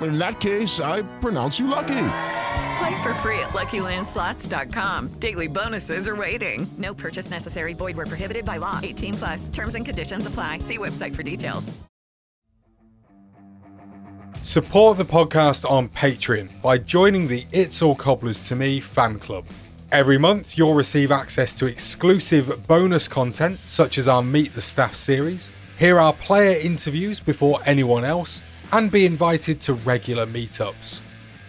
In that case, I pronounce you lucky. Play for free at LuckyLandSlots.com. Daily bonuses are waiting. No purchase necessary. Void where prohibited by law. 18 plus. Terms and conditions apply. See website for details. Support the podcast on Patreon by joining the It's All Cobblers to Me fan club. Every month, you'll receive access to exclusive bonus content, such as our Meet the Staff series, hear our player interviews before anyone else, and be invited to regular meetups.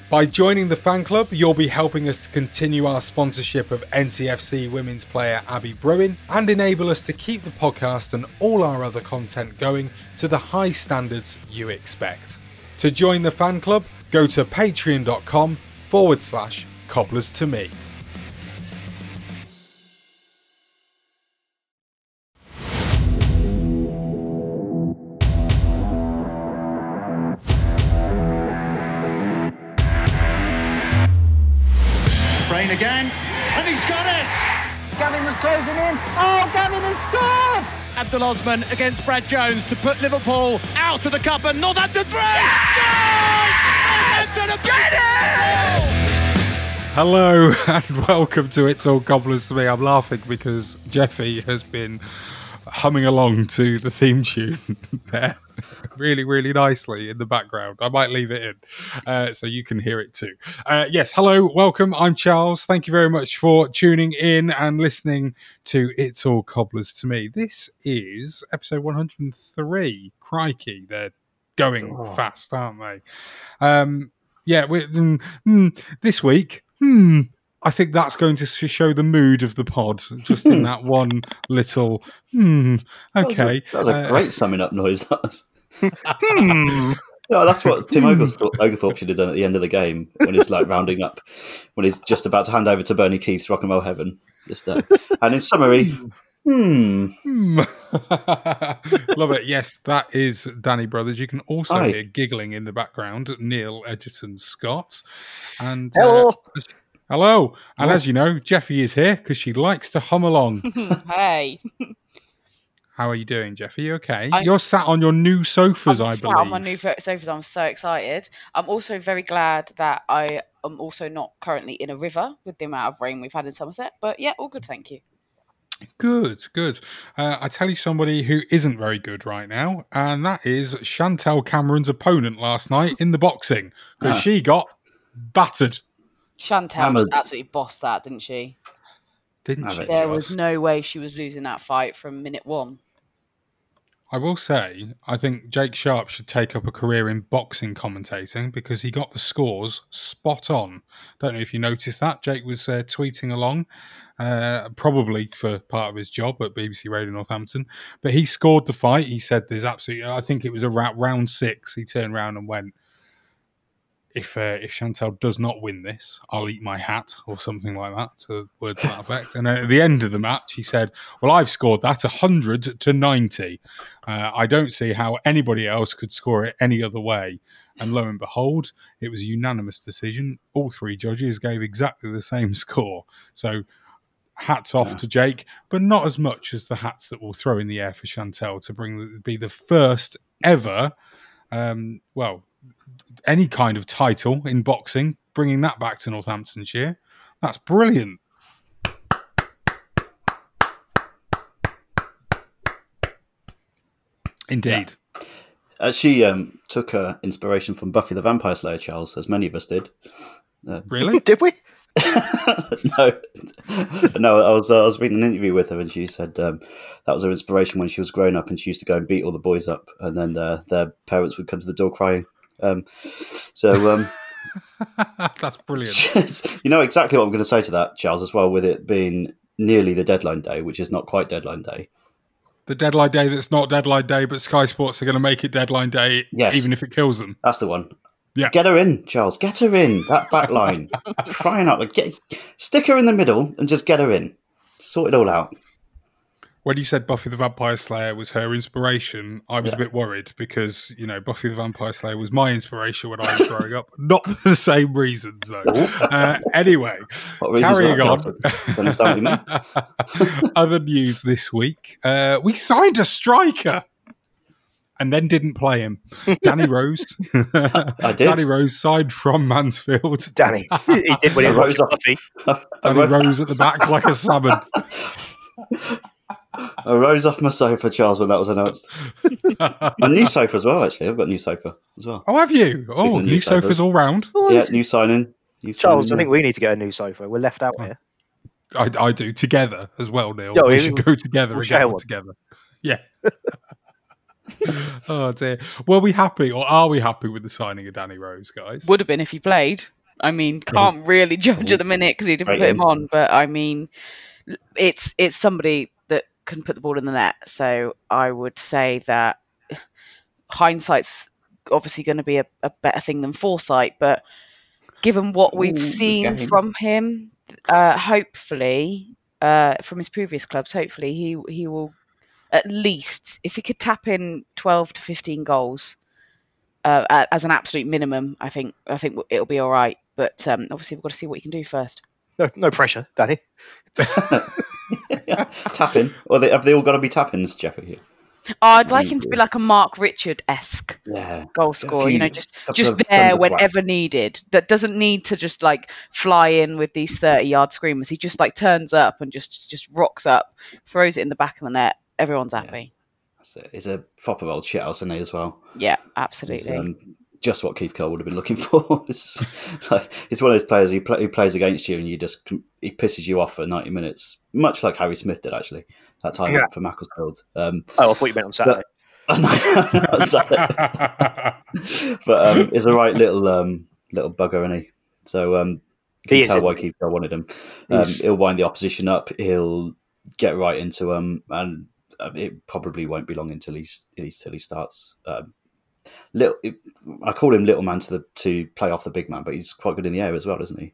By joining the fan club, you'll be helping us to continue our sponsorship of NTFC women's player Abby Bruin and enable us to keep the podcast and all our other content going to the high standards you expect. To join the fan club, go to patreon.com forward slash cobblers to me. Brain again, and he's got it! Gavin was closing in. Oh, Gavin has scored! Abdul Osman against Brad Jones to put Liverpool out of the cup and not Northampton three. Hello and welcome to It's All Cobblers to Me. I'm laughing because Jeffy has been humming along to the theme tune there really, really nicely in the background. I might leave it in uh, so you can hear it too. Uh, yes, hello, welcome. I'm Charles. Thank you very much for tuning in and listening to It's All Cobblers to Me. This is episode 103. Crikey, they're going Oh. fast, aren't they? Um, yeah, mm, mm, this week, hmm, I think that's going to show the mood of the pod, just in that one little. Hmm. That was a- Okay, That was a, uh, great summing up noise. That was- hmm. no, that's what Tim Oglethorpe, Oglethorpe should have done at the end of the game when he's like rounding up, when he's just about to hand over to Bernie Keith's Rock and Roll Heaven. Just uh, and in summary, hmm, Hmm. Love it. Yes, that is Danny Brothers. You can also Hi. hear giggling in the background, Neil Edgerton Scott. And Hello. uh, hello. And as you know, Jeffy is here because she likes to hum along. hey, How are you doing, Jeffy? You okay? I'm- You're sat on your new sofas, I'm I sat believe. on my new sofas. I'm so excited. I'm also very glad that I am also not currently in a river with the amount of rain we've had in Somerset. But yeah, all good, thank you. Good, good. Uh, I tell you somebody who isn't very good right now, and that is Chantelle Cameron's opponent last night in the boxing because Ah. she got battered, Chantelle just absolutely bossed that, didn't she? didn't she? There was no way she was losing that fight from minute one. I will say, I think Jake Sharp should take up a career in boxing commentating because he got the scores spot on. Don't know if you noticed that. Jake was uh, tweeting along, uh, probably for part of his job at BBC Radio Northampton, but he scored the fight. He said there's absolutely, I think it was around round six. He turned around and went, if uh, if Chantelle does not win this, I'll eat my hat or something like that. To words to that effect. And at the end of the match, he said, "Well, I've scored that hundred to ninety. Uh, I don't see how anybody else could score it any other way." And lo and behold, it was a unanimous decision. All three judges gave exactly the same score. So hats off to Jake, but not as much as the hats that we'll throw in the air for Chantelle to bring be the first ever, um, well, any kind of title in boxing, bringing that back to Northamptonshire. That's brilliant. Indeed. Uh, she um, took her inspiration from Buffy the Vampire Slayer, Charles, as many of us did. Uh, Really? Did we? no, no. I was uh, I was reading an interview with her, and she said um, that was her inspiration when she was growing up, and she used to go and beat all the boys up, and then uh, their parents would come to the door crying. Um, so um, That's brilliant. you know exactly what I'm going to say to that, Charles, as well. With it being nearly the deadline day, which is not quite deadline day. The deadline day that's not deadline day, but Sky Sports are going to make it deadline day, Yes. even if it kills them. That's the one. Yeah. Get her in, Charles. Get her in that back line. Crying out, get, stick her in the middle and just get her in. Sort it all out. When you said Buffy the Vampire Slayer was her inspiration, I was a bit worried because, you know, Buffy the Vampire Slayer was my inspiration when I was growing up. Not for the same reasons, though. Uh, anyway, What carrying on. that, Don't understand what you mean. Other news this week. Uh, we signed a striker and then didn't play him. Danny Rose. I did. Danny Rose signed from Mansfield. Danny. He did when he rose off. Buffy. Danny Rose at the back like a salmon. I rose off my sofa, Charles, when that was announced. a new sofa as well, actually. I've got a new sofa as well. Oh, have you? Oh, new new sofas sofas. all round. yeah, new signing. New Charles, I think we need to get a new sofa. We're left out here. I, I do together as well, Neil. Yeah, we we- should go together we'll and get one one. together. Yeah. oh dear. Were we happy, or are we happy with the signing of Danny Rose, guys? Would have been if he played. I mean, can't really judge at the minute because he didn't Right put him in. on. But I mean, it's it's somebody that can put the ball in the net. So I would say that hindsight's obviously going to be a, a better thing than foresight. But given what we've Ooh, seen game. from him, uh, hopefully uh, from his previous clubs, hopefully he he will at least if he could tap in twelve to fifteen goals uh, as an absolute minimum, I think I think it'll be all right. But um, obviously, we've got to see what he can do first. No, no pressure, Danny. tapping. Or they, have they all got to be tappings, Jeffrey? Oh, I'd like him to be like a Mark Richard esque Yeah. goal scorer. You know, just just there whenever needed. That doesn't need to just like fly in with these thirty yard screamers. He just like turns up and just just rocks up, throws it in the back of the net. Everyone's happy. That's it. He's a proper old shithouse, isn't he, as well? Yeah, absolutely. um, just what Keith Curle would have been looking for. it's, like, it's one of those players who, play, who plays against you and you just he pisses you off for 90 minutes, much like Harry Smith did, actually, that time Yeah. for Macclesfield. Um, Oh, I thought you meant on Saturday. I know, I know, sorry. but um, he's a right little um, little bugger, isn't he? So um, you can He tell why? Keith Curle wanted him. Um, he'll wind the opposition up. He'll get right into them, and uh, it probably won't be long until he's until he starts. Um, little, I call him little man to the to play off the big man, but he's quite good in the air as well, isn't he?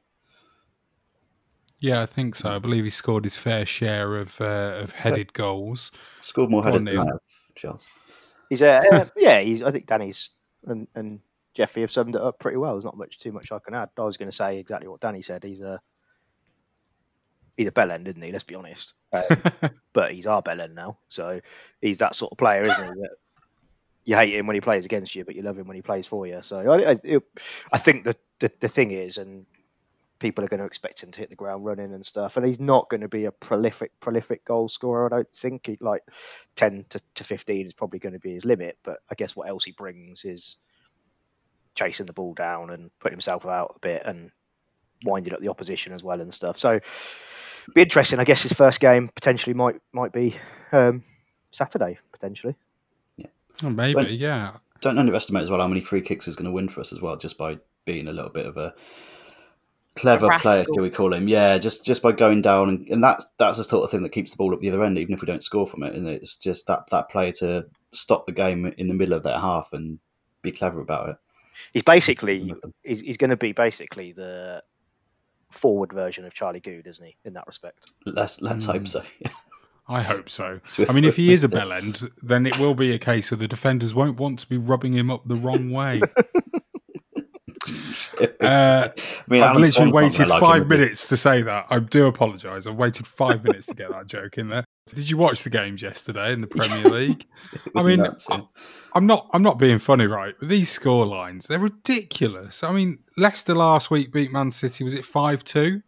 Yeah, I think so. I believe he scored his fair share of uh, of headed goals. Scored more Go on, headers than Neil. I have, Charles. He's uh, uh, yeah. He's. I think Danny's and, and Jeffrey have summed it up pretty well. There's not much too much I can add. I was going to say exactly what Danny said. He's a he's a bell end, isn't he? Let's be honest. Um, but he's our bell end now, so he's that sort of player, isn't he? That you hate him when he plays against you, but you love him when he plays for you. So I, I, it, I think the, the the thing is, and people are going to expect him to hit the ground running and stuff. And he's not going to be a prolific, prolific goal scorer. I don't think he like ten to, to fifteen is probably going to be his limit. But I guess what else he brings is chasing the ball down and putting himself out a bit and winding up the opposition as well and stuff. So be interesting. I guess his first game potentially might might be um, Saturday potentially. Oh, maybe, When- yeah. Don't underestimate as well how many free kicks he's going to win for us as well, just by being a little bit of a clever A player, do we call him? Yeah, just just by going down, and, and that's that's the sort of thing that keeps the ball up the other end, even if we don't score from it. And it's just that that player to stop the game in the middle of that half and be clever about it. He's basically he's, he's going to be basically the forward version of Charlie Goode, isn't he? In that respect. Let's let's Hmm. hope so. I hope so. I mean, if he is a bell end, then it will be a case of the defenders won't want to be rubbing him up the wrong way. Uh, I mean, I've literally waited like, five minutes to say that. I do apologise. I've waited five minutes to get that joke in there. Did you watch the games yesterday in the Premier League? I mean, yeah. I, am not. I'm not being funny, right? These score lines, they're ridiculous. I mean, Leicester last week beat Man City. Was it five two?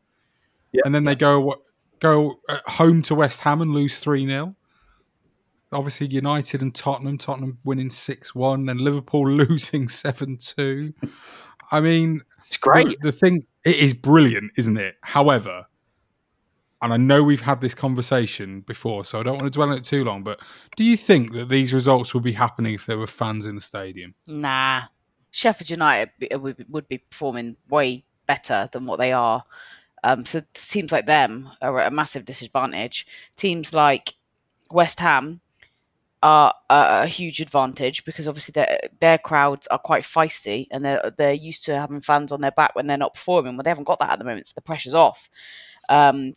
and then they go go uh, home to West Ham and lose three 0 Obviously, United and Tottenham. Tottenham winning six one, and Liverpool losing seven two. I mean, it's great. The, the thing it is brilliant, isn't it? However, and I know we've had this conversation before, so I don't want to dwell on it too long. But do you think that these results would be happening if there were fans in the stadium? Nah, Sheffield United would would be performing way better than what they are. Um, so teams like them are at a massive disadvantage. Teams like West Ham are a, huge advantage because obviously their their crowds are quite feisty and they're they're used to having fans on their back when they're not performing. Well, they haven't got that at the moment, so the pressure's off. Um,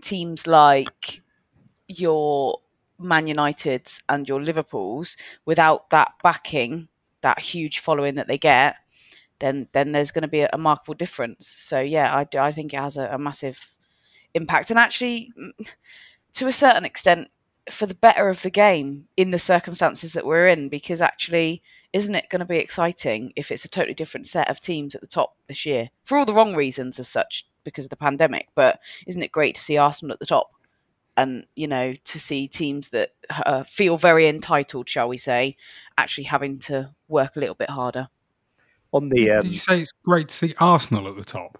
teams like your Man Uniteds and your Liverpools, without that backing, that huge following that they get, then then there's going to be a, a markable difference. So yeah, I, do- I think it has a, a massive impact, and actually, to a certain extent, for the better of the game in the circumstances that we're in, because actually, isn't it going to be exciting if it's a totally different set of teams at the top this year for all the wrong reasons as such because of the pandemic? But isn't it great to see Arsenal at the top? and you know to see teams that uh, feel very entitled, shall we say, actually having to work a little bit harder. On the um, Did you say it's great to see Arsenal at the top?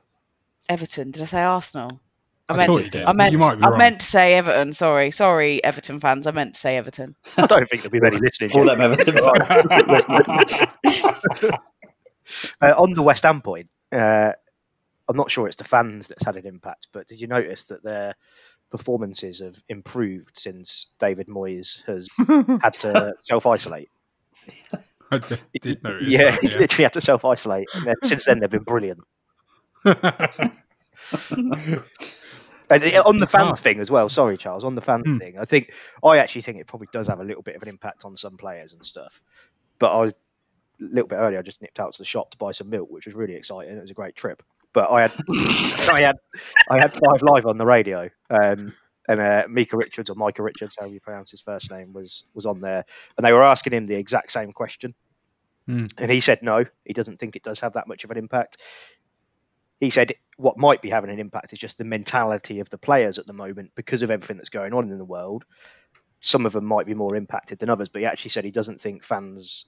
Everton, did I say Arsenal? I, I meant, thought you did. I meant, You might be I wrong. meant to say Everton. Sorry, sorry, Everton fans. I meant to say Everton. I don't think there'll be many listening. All them Everton uh, on the West Ham point, uh, I'm not sure it's the fans that's had an impact, but did you notice that their performances have improved since David Moyes has had to self isolate? I did- did notice Yeah, that, he's literally had to self isolate. Since then, they've been brilliant. And uh, on the fan hard. thing as well. Sorry, Charles. On the fan Hmm. thing, I think I actually think it probably does have a little bit of an impact on some players and stuff. But I was a little bit earlier. I just nipped out to the shop to buy some milk, which was really exciting. It was a great trip. But I had, I had, I had five live on the radio, um, and uh, Mika Richards or Micah Richards, however you pronounce his first name, was was on there, and they were asking him the exact same question, Hmm. and he said no, he doesn't think it does have that much of an impact. He said what might be having an impact is just the mentality of the players at the moment because of everything that's going on in the world. Some of them might be more impacted than others, but he actually said he doesn't think fans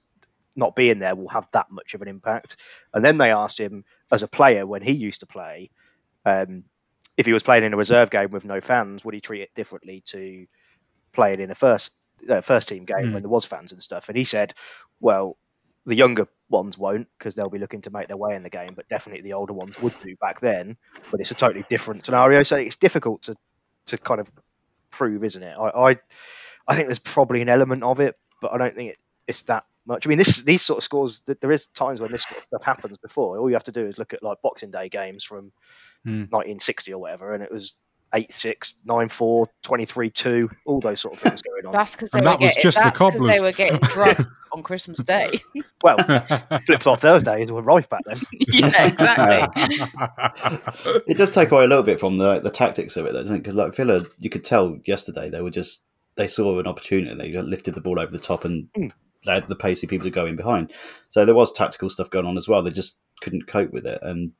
not being there will have that much of an impact. And then they asked him, as a player, when he used to play, um, if he was playing in a reserve game with no fans, would he treat it differently to playing in a first uh, first team game Hmm. when there was fans and stuff? And he said, well, the younger ones won't because they'll be looking to make their way in the game, but definitely the older ones would do back then. But it's a totally different scenario, so it's difficult to to kind of prove, isn't it? I I, I think there's probably an element of it, but I don't think it, it's that much. I mean, this these sort of scores. There is times when this sort of stuff happens before. All you have to do is look at like Boxing Day games from Hmm. 1960 or whatever, and it was 8 6, 9 4, 23 2, all those sort of things going on. That's because they, And that was getting- just the that's 'cause they were getting drunk on Christmas Day. Well, flips flip flop Thursdays were rife back then. yeah, exactly. it does take away a little bit from the the tactics of it, though, doesn't it? Because like Villa, you could tell yesterday they were just they saw an opportunity they lifted the ball over the top and Mm. they had the pacey people to go in behind. So there was tactical stuff going on as well. They just couldn't cope with it. And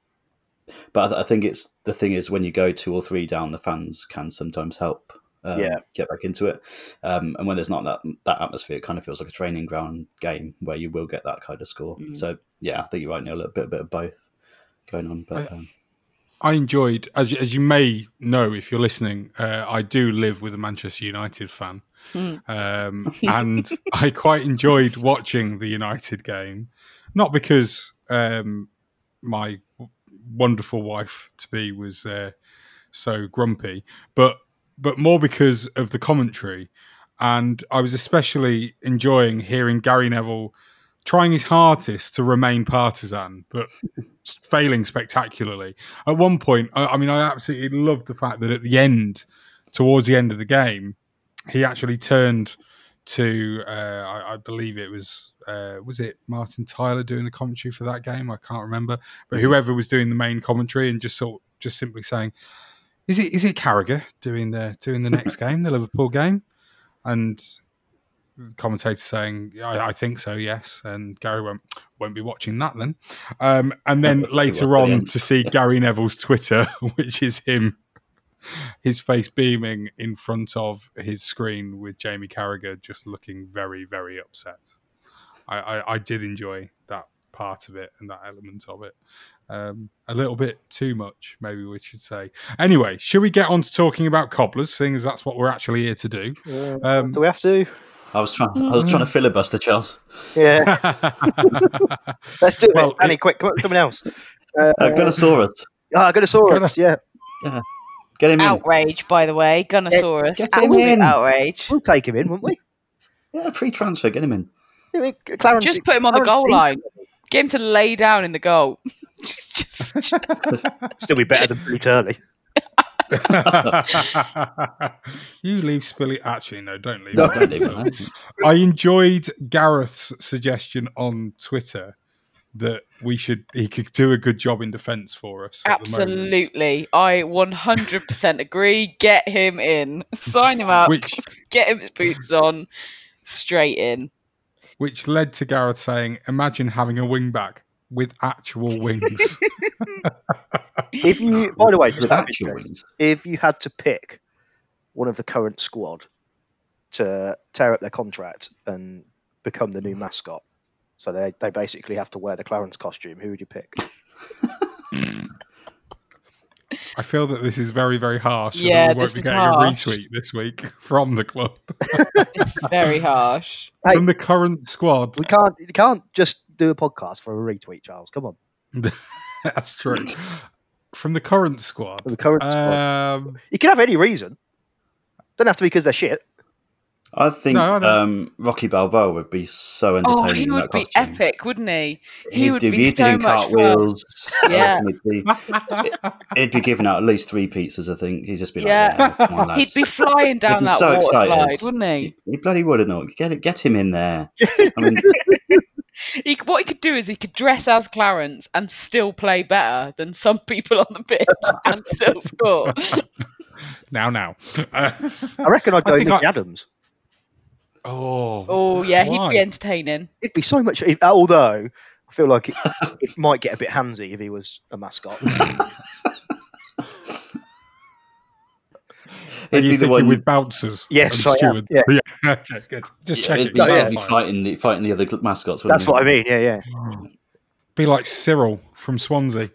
but I, th- I think it's the thing is when you go two or three down, the fans can sometimes help. Um, Yeah. get back into it, um, and when there's not that that atmosphere, it kind of feels like a training ground game where you will get that kind of score. Mm. So yeah, I think you're right, Neil. A little bit, a bit of both going on, but um, I enjoyed, as you- as you may know if you're listening, uh, I do live with a Manchester United fan, Hmm. um, and I quite enjoyed watching the United game. Not because um, my w- wonderful wife to be was uh, so grumpy, but but more because of the commentary. And I was especially enjoying hearing Gary Neville trying his hardest to remain partisan, but failing spectacularly. At one point, I, I mean, I absolutely loved the fact that at the end, towards the end of the game, he actually turned to uh, I, I believe it was uh, was it Martin Tyler doing the commentary for that game? I can't remember, but whoever was doing the main commentary and just sort just simply saying, "Is it is it Carragher doing the doing the next game, the Liverpool game?" And the commentator saying, I, I think so, yes. And Gary won't won't be watching that then. Um, and then later on to see Gary Neville's Twitter, which is him his face beaming in front of his screen with Jamie Carragher just looking very, very upset. I, I, I did enjoy that part of it and that element of it. Um, a little bit too much, maybe we should say. Anyway, should we get on to talking about cobblers, seeing as that's what we're actually here to do? Um, Do we have to? I was trying. I was trying to filibuster, Charles. Yeah. Let's do it. Well, Danny, quick, come on, someone else. Uh, Uh, Gunnosaurus. Ah, Gunnosaurus, yeah. Yeah. Get him in. Outrage, by the way. Gunnosaurus. Get him Absolute in. outrage. We'll take him in, won't we? Yeah, free transfer. Get him in. I Clarence, Just put him on the goal line. Get him to lay down in the goal. Just- just- Still be better than Billy Turley. you leave Spilly. Actually, no, don't leave. No, don't leave I enjoyed Gareth's suggestion on Twitter that we should he could do a good job in defence for us. at the moment. Absolutely. I 100% agree. Get him in. Sign him up. Which Get him his boots on. Straight in. which led to Gareth saying, "Imagine having a wing back with actual wings." If you, by the way, With out actual wings. if you had to pick one of the current squad to tear up their contract and become the new mascot, so they, they basically have to wear the Clarence costume, who would you pick? I feel that this is very, very harsh. and Yeah, we won't this be is getting harsh. a retweet this week from the club, It's very harsh. Hey. from the current squad. We can't you can't just do a podcast for a retweet, Charles. Come on. That's true. From the current squad. From the current squad. Um, You can have any reason. Don't have to be because they're shit. I think No, I don't- um, Rocky Balboa would be so entertaining. Oh, he in would that be costume. epic, wouldn't he? He He'd would do- be he'd so doing much fun. Yeah. He'd be, he'd be giving out at least three pizzas. I think he'd just be like, Yeah. "Yeah, come on, He'd be flying down be that so water excited. slide, wouldn't he? He bloody would have known. Get it, get him in there. I mean, he? What he could do is he could dress as Clarence and still play better than some people on the pitch and still score. now, now. Uh, I reckon I'd I go think Nicky I- Adams. Oh, Oh yeah, he'd be entertaining. It'd be so much. it- although I feel like it, it might get a bit handsy if he was a mascot. Are he'd you be the thinking one with bouncers? Yes, and I am, stewards? yeah. Okay, good. Just yeah, check he'd it. be, That'd he'd be be fighting the fighting the other mascots. That's he? what I mean. Yeah, yeah. Be like Cyril from Swansea.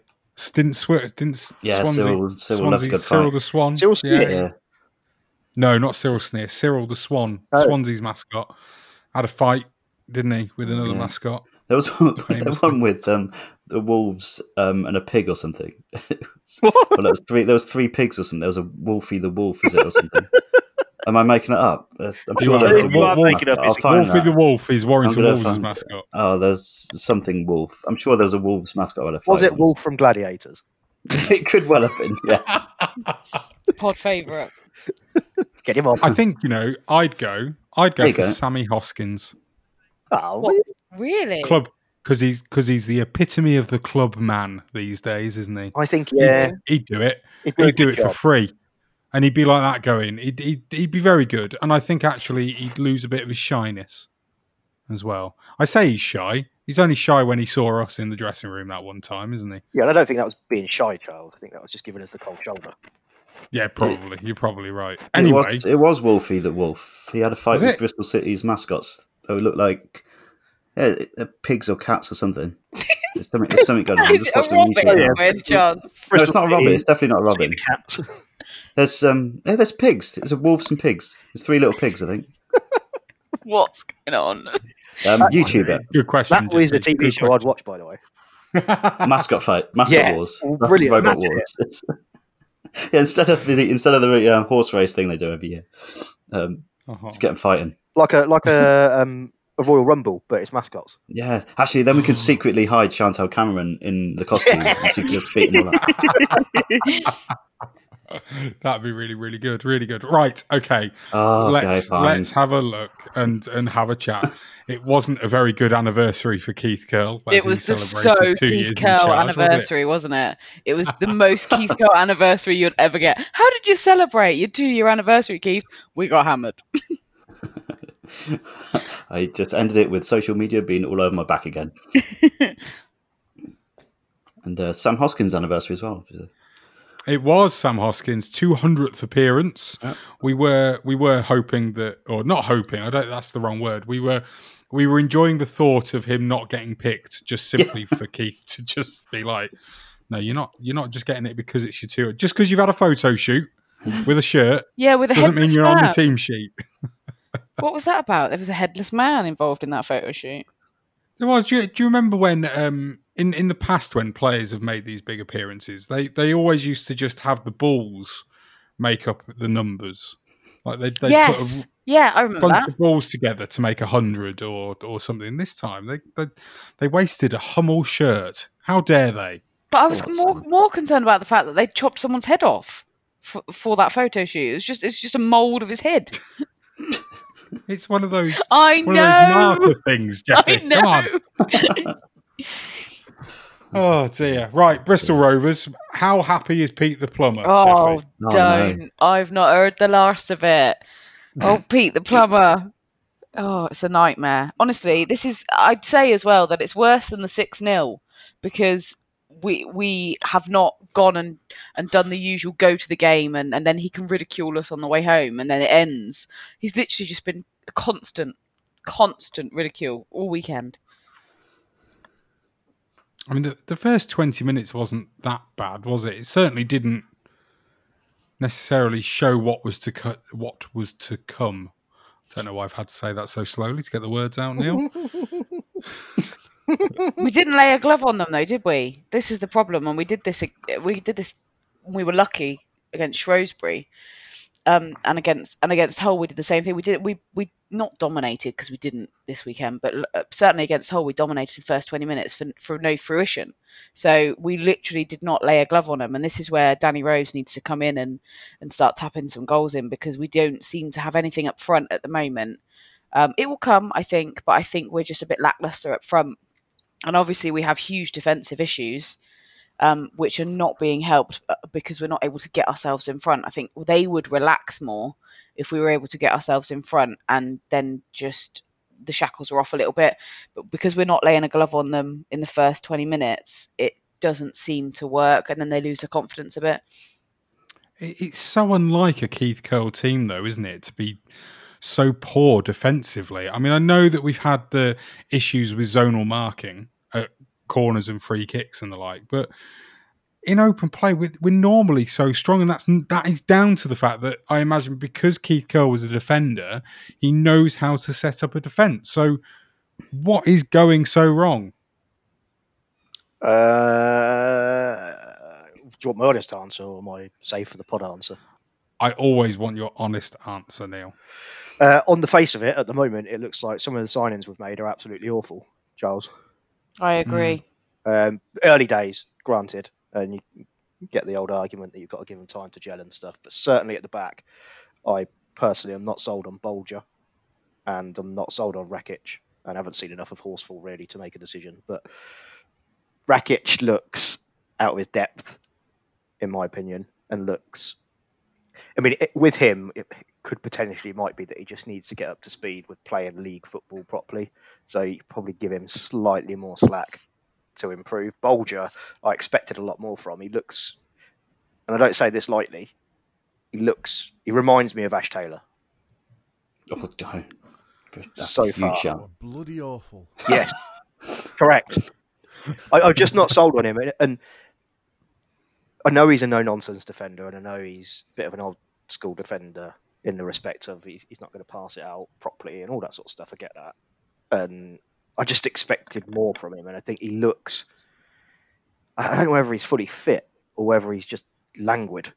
Didn't swear. Didn't S- Yeah, Swansea? Cyril- Cyril loves a Swansea, good Cyril fight. the Swan. Cyril Sneer? Yeah. No, not Cyril Sneer. Cyril the Swan. Oh. Swansea's mascot had a fight, didn't he, with another Yeah. mascot? There was one, there was one with um, the wolves um, and a pig or something. It was- well, there was three. There was three pigs or something. There was a Wolfie the wolf, is it or something? Am I making it up? Uh, I'm You sure are- there's a you are wolf. making up I'll his- find Wolfie that. the Wolf is Warrington I'm Wolves' find it. mascot. Oh, there's something wolf. I'm sure there was a wolves mascot. At Was it once. Wolf from Gladiators? it could well have been. Yes. Pod favourite. Get him on. I think you know. I'd go. I'd go There you for go. Sammy Hoskins, Oh, What? Really? club, because he's because he's the epitome of the club man these days, isn't he? I think yeah. He'd, he'd do it. He'd do He'd do good it for free, and he'd be like that going. He'd, he'd he'd be very good, and I think actually he'd lose a bit of his shyness as well. I say he's shy. He's only shy when he saw us in the dressing room that one time, isn't he? Yeah, and I don't think that was being shy, Charles. I think that was just giving us the cold shoulder. Yeah, probably. You're probably right. It Anyway, was, it was Wolfie the wolf. He had a fight Was with it? Bristol City's mascots. They looked like yeah, uh, pigs or cats or something. There's something, there's something going on. I'm Is it a watching on YouTube robin now. any chance? No, it's not a robin. It's definitely not a robin. Cats. There's um, yeah, there's pigs. There's a wolves and pigs. There's three little pigs, I think. What's going on? Um, YouTuber good question. That was a TV Good show I'd watch, by the way. mascot fight, mascot Yeah, wars, well, brilliant. robot Imagine wars. It's- yeah, instead of the instead of the um, horse race thing they do every year, um, Uh-huh. let's get them fighting. Like a like a um, a Royal Rumble, but it's mascots. Yeah, actually, then we could secretly hide Chantelle Cameron in the costume, and she could just beat them all up. That'd be really, really good. Really good. Right. Okay. Oh, let's fine. let's have a look and and have a chat. it wasn't a very good anniversary for Keith Curle. It was the so two Keith in Curle charge, anniversary, wasn't it? It was the most Keith Curle anniversary you'd ever get. How did you celebrate your two year anniversary, Keith? We got hammered. I just ended it with social media being all over my back again. and uh, Sam Hoskins' anniversary as well. It was Sam Hoskins' 200th appearance. We were we were hoping that, or not hoping. I don't. That's the wrong word. We were we were enjoying the thought of him not getting picked, just simply for Keith to just be like, "No, you're not. You're not just getting it because it's your two. Just because you've had a photo shoot with a shirt, Yeah, with a doesn't mean you're on the team sheet." What was that about? There was a headless man involved in that photo shoot. There was. Do you, do you remember when um, in in the past when players have made these big appearances, they they always used to just have the balls make up the numbers. Like they they yes. put a yeah, I remember bunch that. of balls together to make a hundred or or something. This time they, they they wasted a Hummel shirt. How dare they? But I was more more concerned about the fact that they chopped someone's head off for, for that photo shoot. It's just it's just a mold of his head. It's one of those. I one know. of those marker things, Jeffy. I know. Come on. Oh dear. Right, Bristol Rovers. How happy is Pete the plumber? Oh, Jeffy? Oh, don't! I've not heard the last of it. Oh, Pete the plumber. Oh, it's a nightmare. Honestly, this is. I'd say as well that it's worse than the six 0 because we we have not gone and, and done the usual go to the game and, and then he can ridicule us on the way home and then it ends. He's literally just been a constant, constant ridicule all weekend. I mean, the, the first 20 minutes wasn't that bad, was it? It certainly didn't necessarily show what was to cut, what was to come. I don't know why I've had to say that so slowly to get the words out, Neil. we didn't lay a glove on them though, did we? This is the problem, and we did this. We did this. We were lucky against Shrewsbury, um, and against and against Hull, we did the same thing. We did we we not dominated because we didn't this weekend, but uh, certainly against Hull, we dominated the first twenty minutes for for no fruition. So we literally did not lay a glove on them, and this is where Danny Rose needs to come in and and start tapping some goals in because we don't seem to have anything up front at the moment. Um, it will come, I think, but I think we're just a bit lackluster up front and obviously we have huge defensive issues um, which are not being helped uh, because we're not able to get ourselves in front i think they would relax more if we were able to get ourselves in front and then just the shackles are off a little bit but because we're not laying a glove on them in the first 20 minutes it doesn't seem to work and then they lose their confidence a bit It's so unlike a Keith Curle team, though, isn't it? To be so poor defensively. I mean, I know that we've had the issues with zonal marking at corners and free kicks and the like, but in open play, we're, we're normally so strong, and that's that is down to the fact that I imagine because Keith Curle was a defender, he knows how to set up a defence. So, what is going so wrong? Uh, do you want my honest answer or my safe for the pod answer? I always want your honest answer, Neil. Uh, on the face of it, at the moment, it looks like some of the signings we've made are absolutely awful, Charles. I agree Um, early days, granted, and you get the old argument that you've got to give them time to gel and stuff, but certainly at the back, I personally am not sold on Bolger and I'm not sold on Rakic and haven't seen enough of Horsfall really to make a decision. But Rakic looks out of his depth, in my opinion, and looks. I mean, it, with him, it could potentially might be that he just needs to get up to speed with playing league football properly. So you probably give him slightly more slack to improve. Bolger, I expected a lot more from. He looks, and I don't say this lightly. He looks. He reminds me of Ash Taylor. Oh, don't. That's so a huge far. shout. Bloody awful. Yes, correct. I, I'm just not sold on him, and, and I know he's a no nonsense defender, and I know he's a bit of an old school defender in the respect of he, he's not going to pass it out properly and all that sort of stuff. I get that, and I just expected more from him, and I think he looks. I don't know whether he's fully fit or whether he's just languid.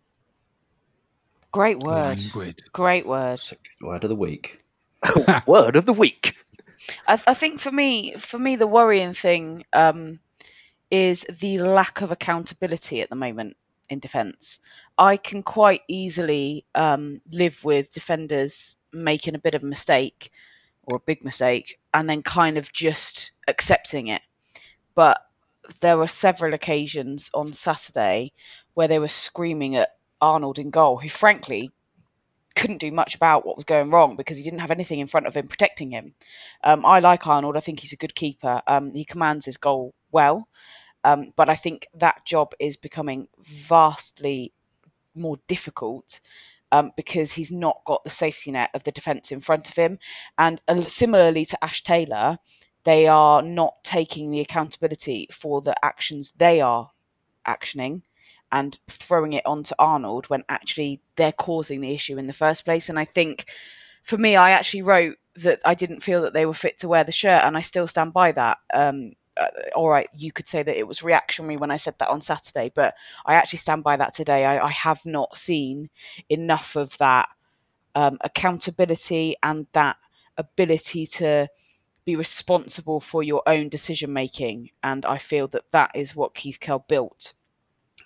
great word Languid. great word Word of the week. Word of the week. I, I think for me, for me, the worrying thing um, is the lack of accountability at the moment in defence. I can quite easily um, live with defenders making a bit of a mistake or a big mistake and then kind of just accepting it. But there were several occasions on Saturday where they were screaming at Arnold in goal, who frankly couldn't do much about what was going wrong because he didn't have anything in front of him protecting him. Um, I like Arnold. I think he's a good keeper. Um, he commands his goal well. Um, but I think that job is becoming vastly more difficult um, because he's not got the safety net of the defence in front of him. And uh, similarly to Ash Taylor, they are not taking the accountability for the actions they are actioning and throwing it onto Arnold when actually they're causing the issue in the first place. And I think for me, I actually wrote that I didn't feel that they were fit to wear the shirt, and I still stand by that. Um, uh, all right, you could say that it was reactionary when I said that on Saturday, but I actually stand by that today. I, I have not seen enough of that um, accountability and that ability to be responsible for your own decision making. And I feel that that is what Keith Curle built.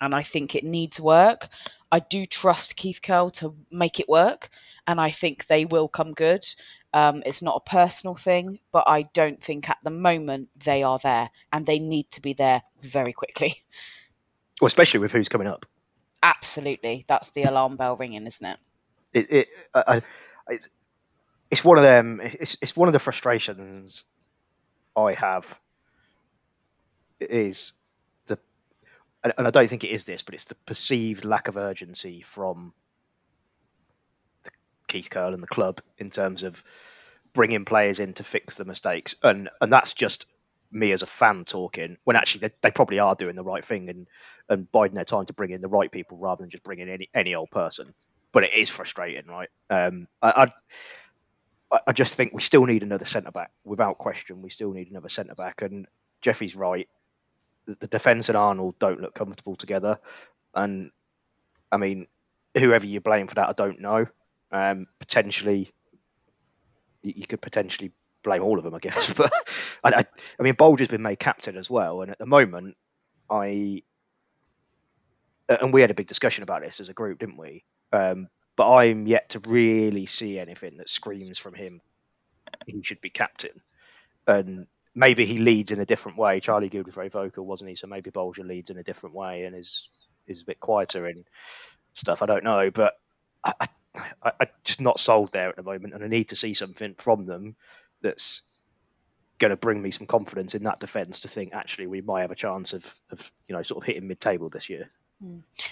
And I think it needs work. I do trust Keith Curle to make it work, and I think they will come good. Um, it's not a personal thing, but I don't think at the moment they are there, and they need to be there very quickly. Well, especially with who's coming up. Absolutely, that's the alarm bell ringing, isn't it? It, it, I, I, it's one of them. It's it's one of the frustrations I have. Is the, and I don't think it is this, but it's the perceived lack of urgency from Keith Curle and the club in terms of bringing players in to fix the mistakes, and and that's just me as a fan talking. When actually they, they probably are doing the right thing and and biding their time to bring in the right people rather than just bringing any any old person. But it is frustrating, right? Um, I, I I just think we still need another centre back without question. We still need another centre back, and Jeffy's right. The, the defence and Arnold don't look comfortable together, and I mean, whoever you blame for that, I don't know. Um, potentially, you could potentially blame all of them, I guess. But I, I, mean, Bolger's been made captain as well, and at the moment, I and we had a big discussion about this as a group, didn't we? Um, but I'm yet to really see anything that screams from him he should be captain. And maybe he leads in a different way. Charlie Goode was very vocal, wasn't he? So maybe Bolger leads in a different way and is is a bit quieter and stuff. I don't know, but I, I, I'm just not sold there at the moment, and I need to see something from them that's going to bring me some confidence in that defence to think actually we might have a chance of, of you know sort of hitting mid-table this year.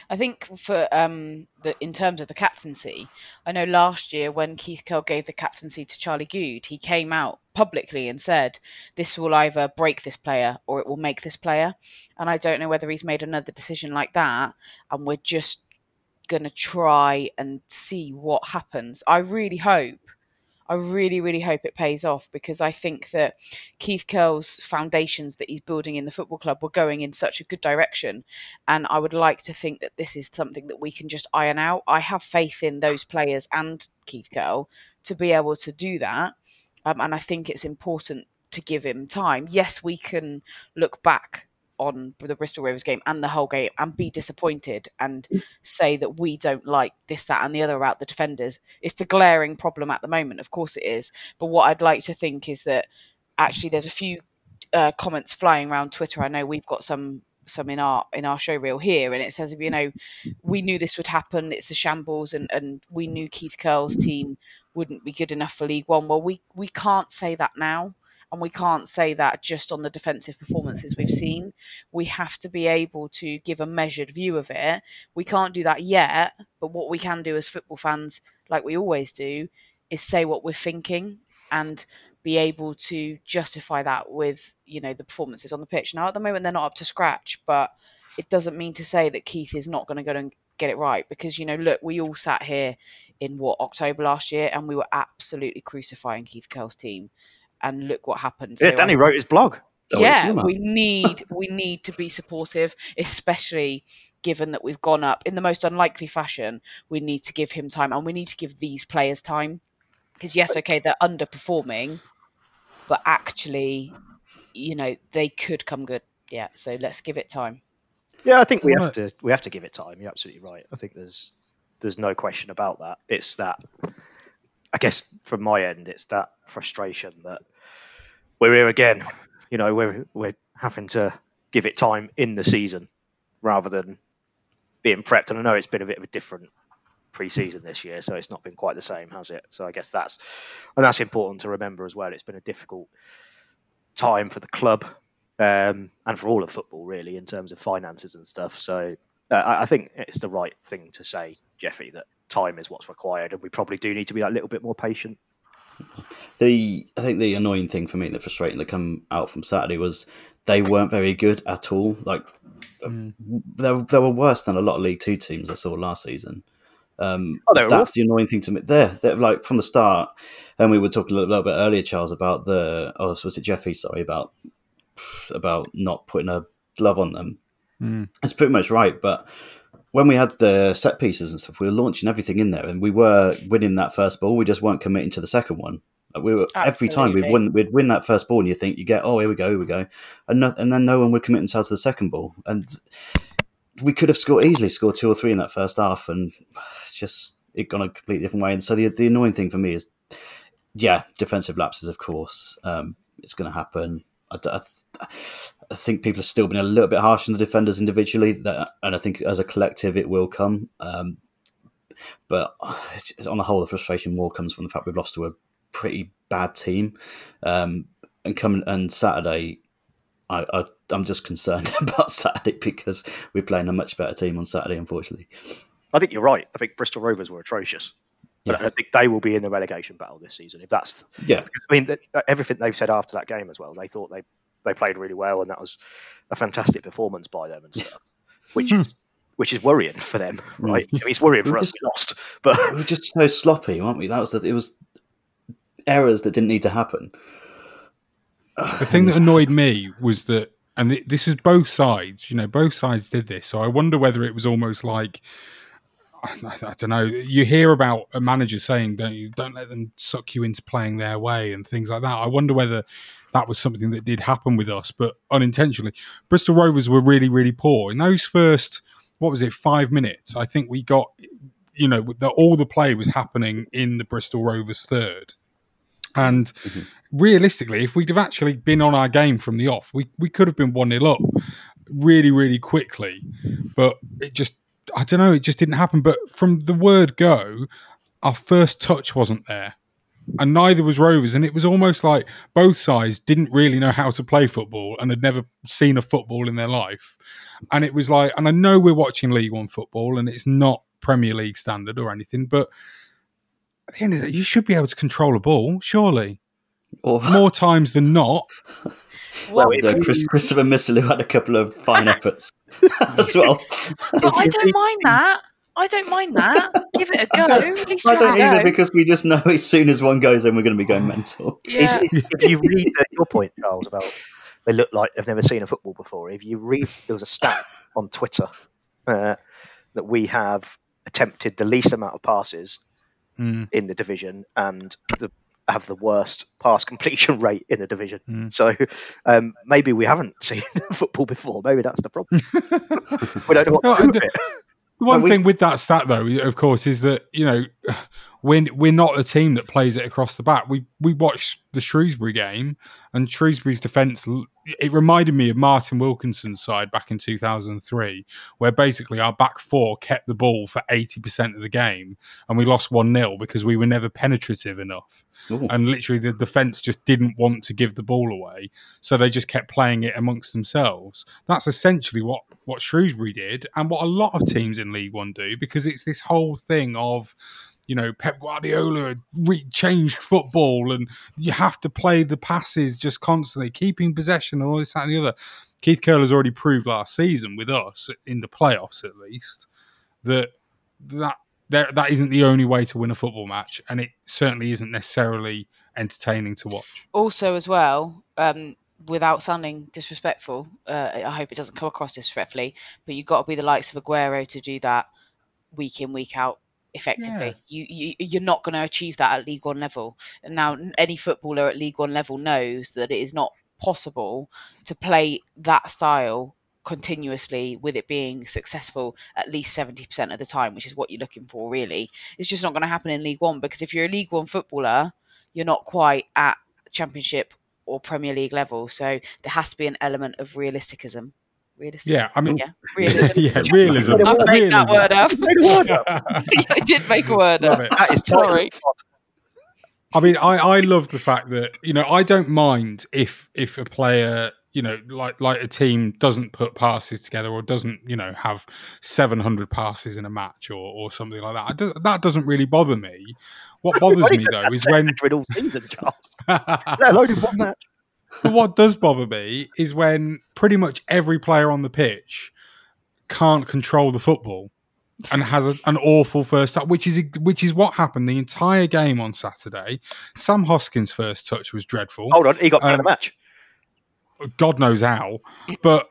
I think for um, the in terms of the captaincy, I know last year when Keith Curle gave the captaincy to Charlie Goode, he came out publicly and said, "This will either break this player or it will make this player." And I don't know whether he's made another decision like that, and we're just going to try and see what happens. I really hope I really, really hope it pays off because I think that Keith Curle's foundations that he's building in the football club were going in such a good direction. And I would like to think that this is something that we can just iron out. I have faith in those players and Keith Curle to be able to do that. Um, and I think it's important to give him time. Yes, we can look back on the Bristol Rovers game and the whole game and be disappointed and say that we don't like this, that, and the other about the defenders. It's the glaring problem at the moment. Of course, it is. But what I'd like to think is that actually there's a few uh, comments flying around Twitter. I know we've got some some in our in our show reel here and it says you know we knew this would happen it's a shambles and and we knew Keith Curle's team wouldn't be good enough for League One well we we can't say that now and we can't say that just on the defensive performances we've seen. We have to be able to give a measured view of it. We can't do that yet, but what we can do as football fans, like we always do, is say what we're thinking and be able to justify that with you know the performances on the pitch. Now at the moment they're not up to scratch, but it doesn't mean to say that Keith is not going to go and get it right because you know look we all sat here in what October last year and we were absolutely crucifying Keith Curle's team and look what happened. Yeah, so Danny I, wrote his blog. Yeah, we need we need to be supportive, especially given that we've gone up in the most unlikely fashion. We need to give him time, and we need to give these players time. Because yes, okay, they're underperforming, but actually, you know, they could come good. Yeah, so let's give it time. Yeah, I think we have to we have to give it time. You're absolutely right. I think there's there's no question about that. It's that I guess from my end, it's that frustration that we're here again. You know, we're we're having to give it time in the season rather than being prepped. And I know it's been a bit of a different pre-season this year, so it's not been quite the same, has it? So I guess that's and that's important to remember as well. It's been a difficult time for the club um, and for all of football, really, in terms of finances and stuff. So uh, I, I think it's the right thing to say, Jeffy, that time is what's required, and we probably do need to be that little bit more patient. The I think the annoying thing for me, and the frustrating that come out from Saturday was they weren't very good at all. Like they, were- they were worse than a lot of League Two teams I saw last season. Um, Oh, they were that's the annoying thing to me. There, they're like from the start, and we were talking a little, little bit earlier, Charles, about the oh, was it Jeffy? Sorry about about not putting a glove on them. Mm. It's pretty much right, but when we had the set pieces and stuff, we were launching everything in there, and we were winning that first ball. We just weren't committing to the second one. Like we were every time we'd win, we'd win that first ball, and you think you get, oh, here we go, here we go, and no, and then no one would commit themselves to the second ball, and we could have scored easily scored two or three in that first half, and just it gone a completely different way. And so the the annoying thing for me is, yeah, defensive lapses, of course, um, it's going to happen. I, I I think people have still been a little bit harsh on the defenders individually, that, and I think as a collective it will come. Um, but it's, it's- on the whole, the frustration more comes from the fact we've lost to a pretty bad team, um, and come and Saturday, I, I I'm just concerned about Saturday because we're playing a much better team on Saturday, unfortunately. I think you're right. I think Bristol Rovers were atrocious. But I think they will be in the relegation battle this season. If that's Yeah. I mean, th- everything they've said after that game as well. They thought they they played really well, and that was a fantastic performance by them and stuff. Which is which is worrying for them, hmm. right? I mean, it's worrying for We us. just- We lost, but we were just so sloppy, weren't we? That was the, it was errors that didn't need to happen. The thing that annoyed me was that, and this was both sides. You know, both sides did this. So I wonder whether it was almost like I, I don't know. You hear about a manager saying, "Don't you? Don't let them suck you into playing their way" and things like that. I wonder whether that was something that did happen with us, but unintentionally. Bristol Rovers were really, really poor in those first. What was it? Five minutes. I think we got. You know, the, all the play was happening in the Bristol Rovers third. And mm-hmm. realistically, if we'd have actually been on our game from the off, we, we could have been 1 0 up really, really quickly. But it just, I don't know, it just didn't happen. But from the word go, our first touch wasn't there. And neither was Rovers. And it was almost like both sides didn't really know how to play football and had never seen a football in their life. And it was like, and I know we're watching League One football and it's not Premier League standard or anything, but at the end of the day, you should be able to control a ball, surely. Or more times than not. Well, the Chris, Christopher Missilou had a couple of fine efforts as well. But I don't mind that. I don't mind that. Give it a go. At least I don't either go. because we just know as soon as one goes in, we're going to be going mental. Is- if if you read uh, your point, Charles, about they look like they've never seen a football before. If you read, there was a stat on Twitter uh, that we have attempted the least amount of passes Mm. in the division and the, have the worst pass completion rate in the division. Mm. So um, maybe we haven't seen football before. Maybe that's the problem. we don't know what No, do the- with it. The one we- thing with that stat, though, of course, is that you know we're we're not the team that plays it across the back. We we watched the Shrewsbury game, and Shrewsbury's defence. It reminded me of Martin Wilkinson's side back in two thousand three, where basically our back four kept the ball for eighty percent of the game, and we lost one 0 because we were never penetrative enough. Ooh. And literally, the defence just didn't want to give the ball away, so they just kept playing it amongst themselves. That's essentially what what Shrewsbury did, and what a lot of teams in League One do, because it's this whole thing of, you know, Pep Guardiola re- changed football, and you have to play the passes just constantly, keeping possession, and all this that, and the other. Keith Curle's already proved last season with us in the playoffs, at least, that that there, that isn't the only way to win a football match, and it certainly isn't necessarily entertaining to watch. Also, as well, um, without sounding disrespectful, uh, I hope it doesn't come across disrespectfully, but you've got to be the likes of Aguero to do that week in, week out effectively. You, you you're not going to achieve that at League One level. And now any footballer at League One level knows that it is not possible to play that style continuously with it being successful at least 70% of the time, which is what you're looking for, really. It's just not going to happen in League One because if you're a League One footballer, you're not quite at Championship or Premier League level. So there has to be an element of realisticism. Realistic. Yeah, I mean, yeah, realism. yeah, realism. I made that word up. Made a word up. I did make a word up. That is Sorry. I mean, I, I love the fact that you know I don't mind if if a player you know like like a team doesn't put passes together or doesn't you know have seven hundred passes in a match or or something like that. I do, that doesn't really bother me. What bothers me though is when all season, Charles. Let alone in one match. But what does bother me is when pretty much every player on the pitch can't control the football and has a, an awful first touch, which is which is what happened the entire game on Saturday. Sam Hoskins' first touch was dreadful. Hold on, he got man of Um, the match. God knows how, but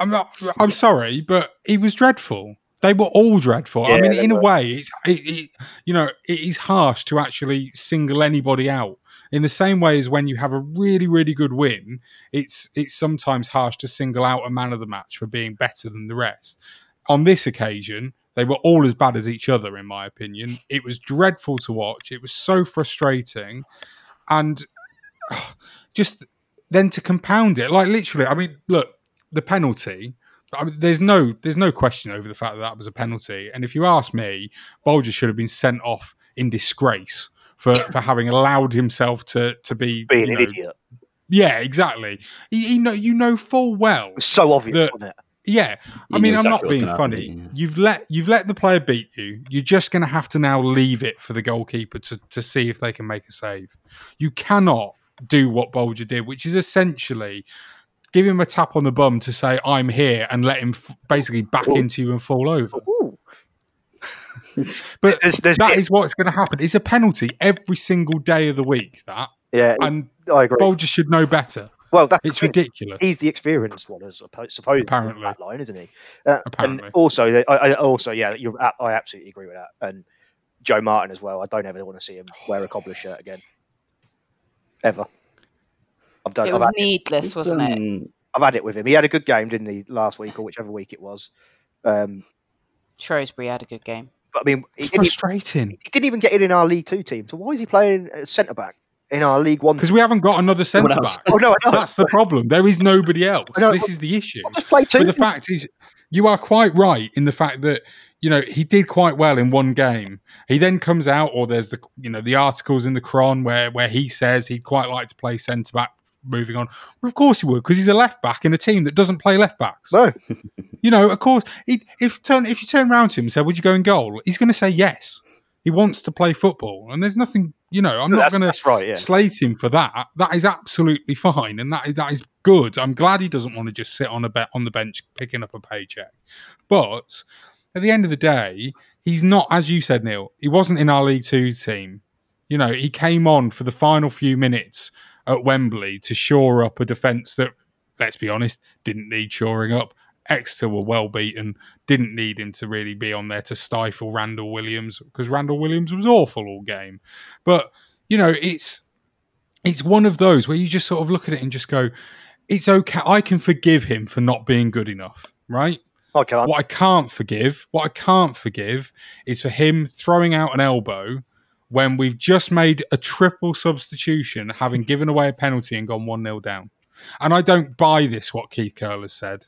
I'm not. I'm sorry, but he was dreadful. They were all dreadful. I mean, in a way, it's it, it, you know it is harsh to actually single anybody out. In the same way as when you have a really really good win, it's it's sometimes harsh to single out a man of the match for being better than the rest. On this occasion, they were all as bad as each other, in my opinion. It was dreadful to watch. It was so frustrating, and just then to compound it, like literally, I mean, look, the penalty. I mean, there's no, there's no question over the fact that that was a penalty. And if you ask me, Bolger should have been sent off in disgrace for for having allowed himself to to be Being you an know- idiot. Yeah, exactly. You, you know, you know full well. So obvious, that- wasn't it? yeah, I You mean, knew I'm not being gonna happen, funny. You've let you've let the player beat you. You're just going to have to now leave it for the goalkeeper to to see if they can make a save. You cannot do what Bolger did, which is essentially give him a tap on the bum to say I'm here and let him f- basically back into you and fall over. but There's- there's- that is what's going to happen. It's a penalty every single day of the week. That Yeah, and I agree. Bolger should know better. Well, that's it's ridiculous. He's the experienced one, as opposed, supposedly, Apparently. that line, isn't he? Uh, Apparently. And also, I, I also, yeah, you're, a- I absolutely agree with that. And Joe Martin as well. I don't ever want to see him wear a cobbler shirt again, ever. I've done. It was had needless, wasn't it? Um, I've had it with him. He had a good game, didn't he, last week or whichever week it was. Um, Shrewsbury had a good game. But I mean, he It's frustrating he didn't even get in in our League Two team. So why is he playing centre back in our League One? because we haven't got another centre back. Oh no. That's the problem. There is nobody else. Know, This is the issue. Just play two. But the fact is, you are quite right in the fact that you know he did quite well in one game. He then comes out, or there's the you know the articles in the Chron where where he says he'd quite like to play centre back. Moving on, well, of course he would because he's a left back in a team that doesn't play left backs. no, You know, of course, he, if turn if you turn around to him and say, "Would you go in goal?" He's going to say yes. He wants to play football, and there's nothing. You know, I'm not that's, going to. Yeah, slate him for that. That is absolutely fine, and that is, that is good. I'm glad he doesn't want to just sit on a be- on the bench picking up a paycheck. But at the end of the day, he's not, as you said, Neil. He wasn't in our League Two team. You know, he came on for the final few minutes at Wembley to shore up a defence that, let's be honest, didn't need shoring up. Exeter were well beaten, didn't need him to really be on there to stifle Randell Williams because Randell Williams was awful all game. But you know, it's it's one of those where you just sort of look at it and just go, "It's okay. I can forgive him for not being good enough." Right? I can't. What I can't forgive, what I can't forgive, is for him throwing out an elbow when we've just made a triple substitution, having given away a penalty and gone one 0 down. And I don't buy this. What Keith Curle has said.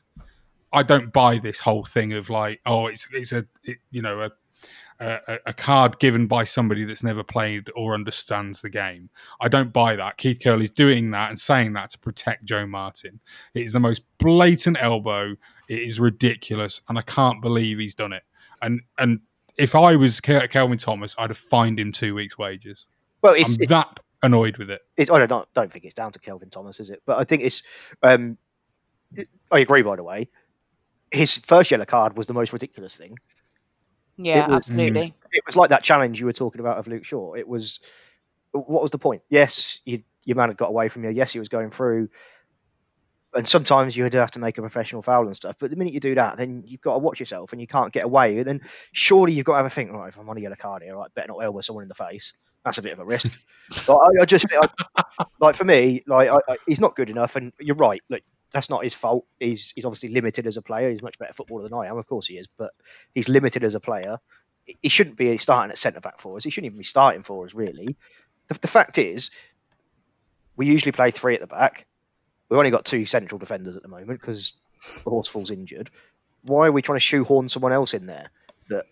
I don't buy this whole thing of like, oh, it's it's a it, you know a, a a card given by somebody that's never played or understands the game. I don't buy that. Keith Curle is doing that and saying that to protect Joe Martin. It is the most blatant elbow. It is ridiculous, and I can't believe he's done it. And and if I was Kel- Kelvin Thomas, I'd have fined him two weeks' wages. Well, it's, I'm it's, that annoyed with it. it's I don't don't think it's down to Kelvin Thomas, is it? But I think it's. Um, it- I agree. By the way, his first yellow card was the most ridiculous thing. Yeah, It was- absolutely. It was like that challenge you were talking about of Luke Shaw. It was. What was the point? Yes, you, your man had got away from you. Yes, he was going through. And sometimes you do have to make a professional foul and stuff. But the minute you do that, then you've got to watch yourself and you can't get away. And then surely you've got to have a think, right, if I'm on a yellow card here, right, better not elbow someone in the face. That's a bit of a risk. Like, I, I just, I, like for me, like I, I, he's not good enough. And you're right. Like that's not his fault. He's he's obviously limited as a player. He's much better footballer than I am, of course he is, but he's limited as a player. He shouldn't be starting at centre back for us. He shouldn't even be starting for us, really. The, the fact is, we usually play three at the back. We've only got two central defenders at the moment because Horsfall's injured. Why are we trying to shoehorn someone else in there that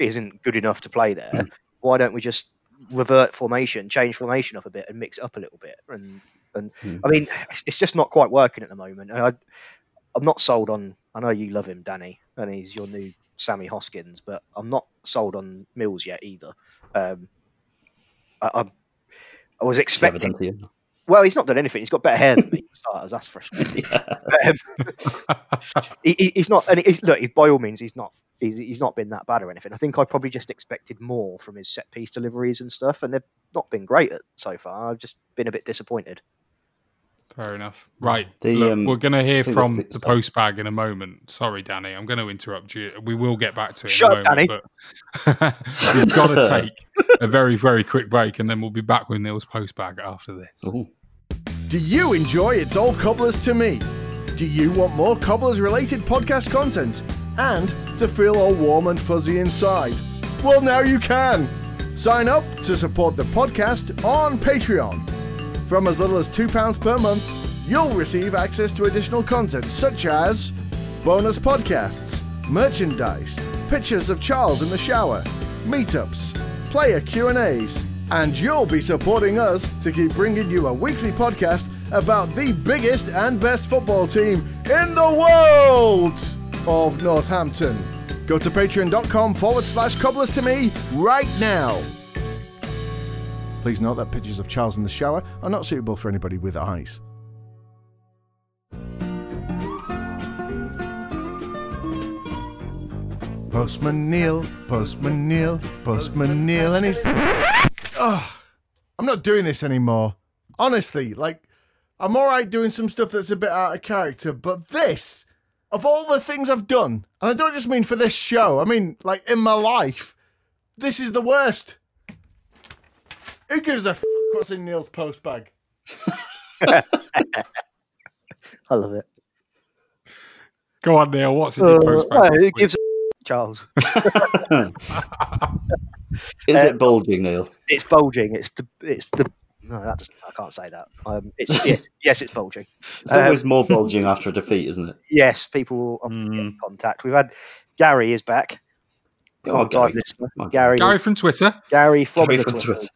isn't good enough to play there? Hmm. Why don't we just revert formation, change formation up a bit, and mix it up a little bit? And and Hmm. I mean, it's, just not quite working at the moment. And I, I'm not sold on. I know you love him, Danny, and he's your new Sammy Hoskins, but I'm not sold on Mills yet either. Um, I, I, I was expecting. Done to you? Well, he's not done anything. He's got better hair than me for starters. That's frustrating. Um, he, he- he's not. And he's, look, by all means, he's not. He's, he's not been that bad or anything. I think I probably just expected more from his set piece deliveries and stuff, and they've not been great at, so far. I've just been a bit disappointed. Fair enough. Right. The, Look, um, we're going to hear from the the- post bag in a moment. Sorry, Danny. I'm going to interrupt you. We will get back to it Shut in a up, moment. But we've got to take a very, very quick break and then we'll be back with Neil's post bag after this. Ooh. Do you enjoy It's All Cobblers to Me? Do you want more Cobblers related podcast content and to feel all warm and fuzzy inside? Well, now you can. Sign up to support the podcast on Patreon. From as little as £2 per month, you'll receive access to additional content such as bonus podcasts, merchandise, pictures of Charles in the shower, meetups, player Q&As, and you'll be supporting us to keep bringing you a weekly podcast about the biggest and best football team in the world of Northampton. Go to patreon.com forward slash cobblers to me right now. Please note that pictures of Charles in the shower are not suitable for anybody with eyes. Postman Neil, Postman Neil, Postman Neil, and he's. Oh, I'm not doing this anymore. Honestly, like, I'm alright doing some stuff that's a bit out of character, but this, of all the things I've done, and I don't just mean for this show, I mean, like, in my life, this is the worst. Who gives a f what's in Neil's post bag? I love it. Go on, Neil. What's in your Uh, post bag? well, who gives a Charles? Is Uh, it bulging, Neil? It's bulging. It's the. It's the. No, that's. I can't say that. Um, it's yes, yes, it's bulging. It's always Um, more bulging after a defeat, isn't it? Yes, people will often get in contact. We've had Gary is back. Oh, Long Gary. Oh, Gary, Gary from Twitter. Gary from Gary from Twitter. Twitter.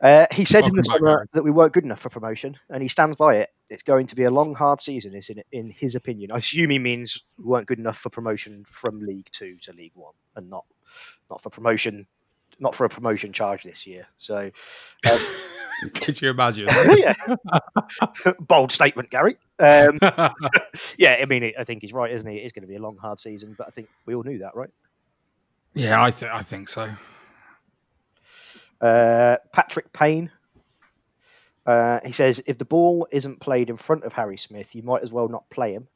Uh, he said in the Welcome back, summer that we weren't good enough for promotion, and he stands by it. It's going to be a long, hard season, is in, in his opinion. I assume he means we weren't good enough for promotion from League Two to League One, and not not for promotion, not for a promotion charge this year. So, um, Could you imagine? yeah, bold statement, Gary. Um, yeah, I mean, I think he's right, isn't he? It is going to be a long, hard season, but I think we all knew that, right? yeah, I, th- I think so. Uh, Patrick Payne. Uh, he says, if the ball isn't played in front of Harry Smith, you might as well not play him.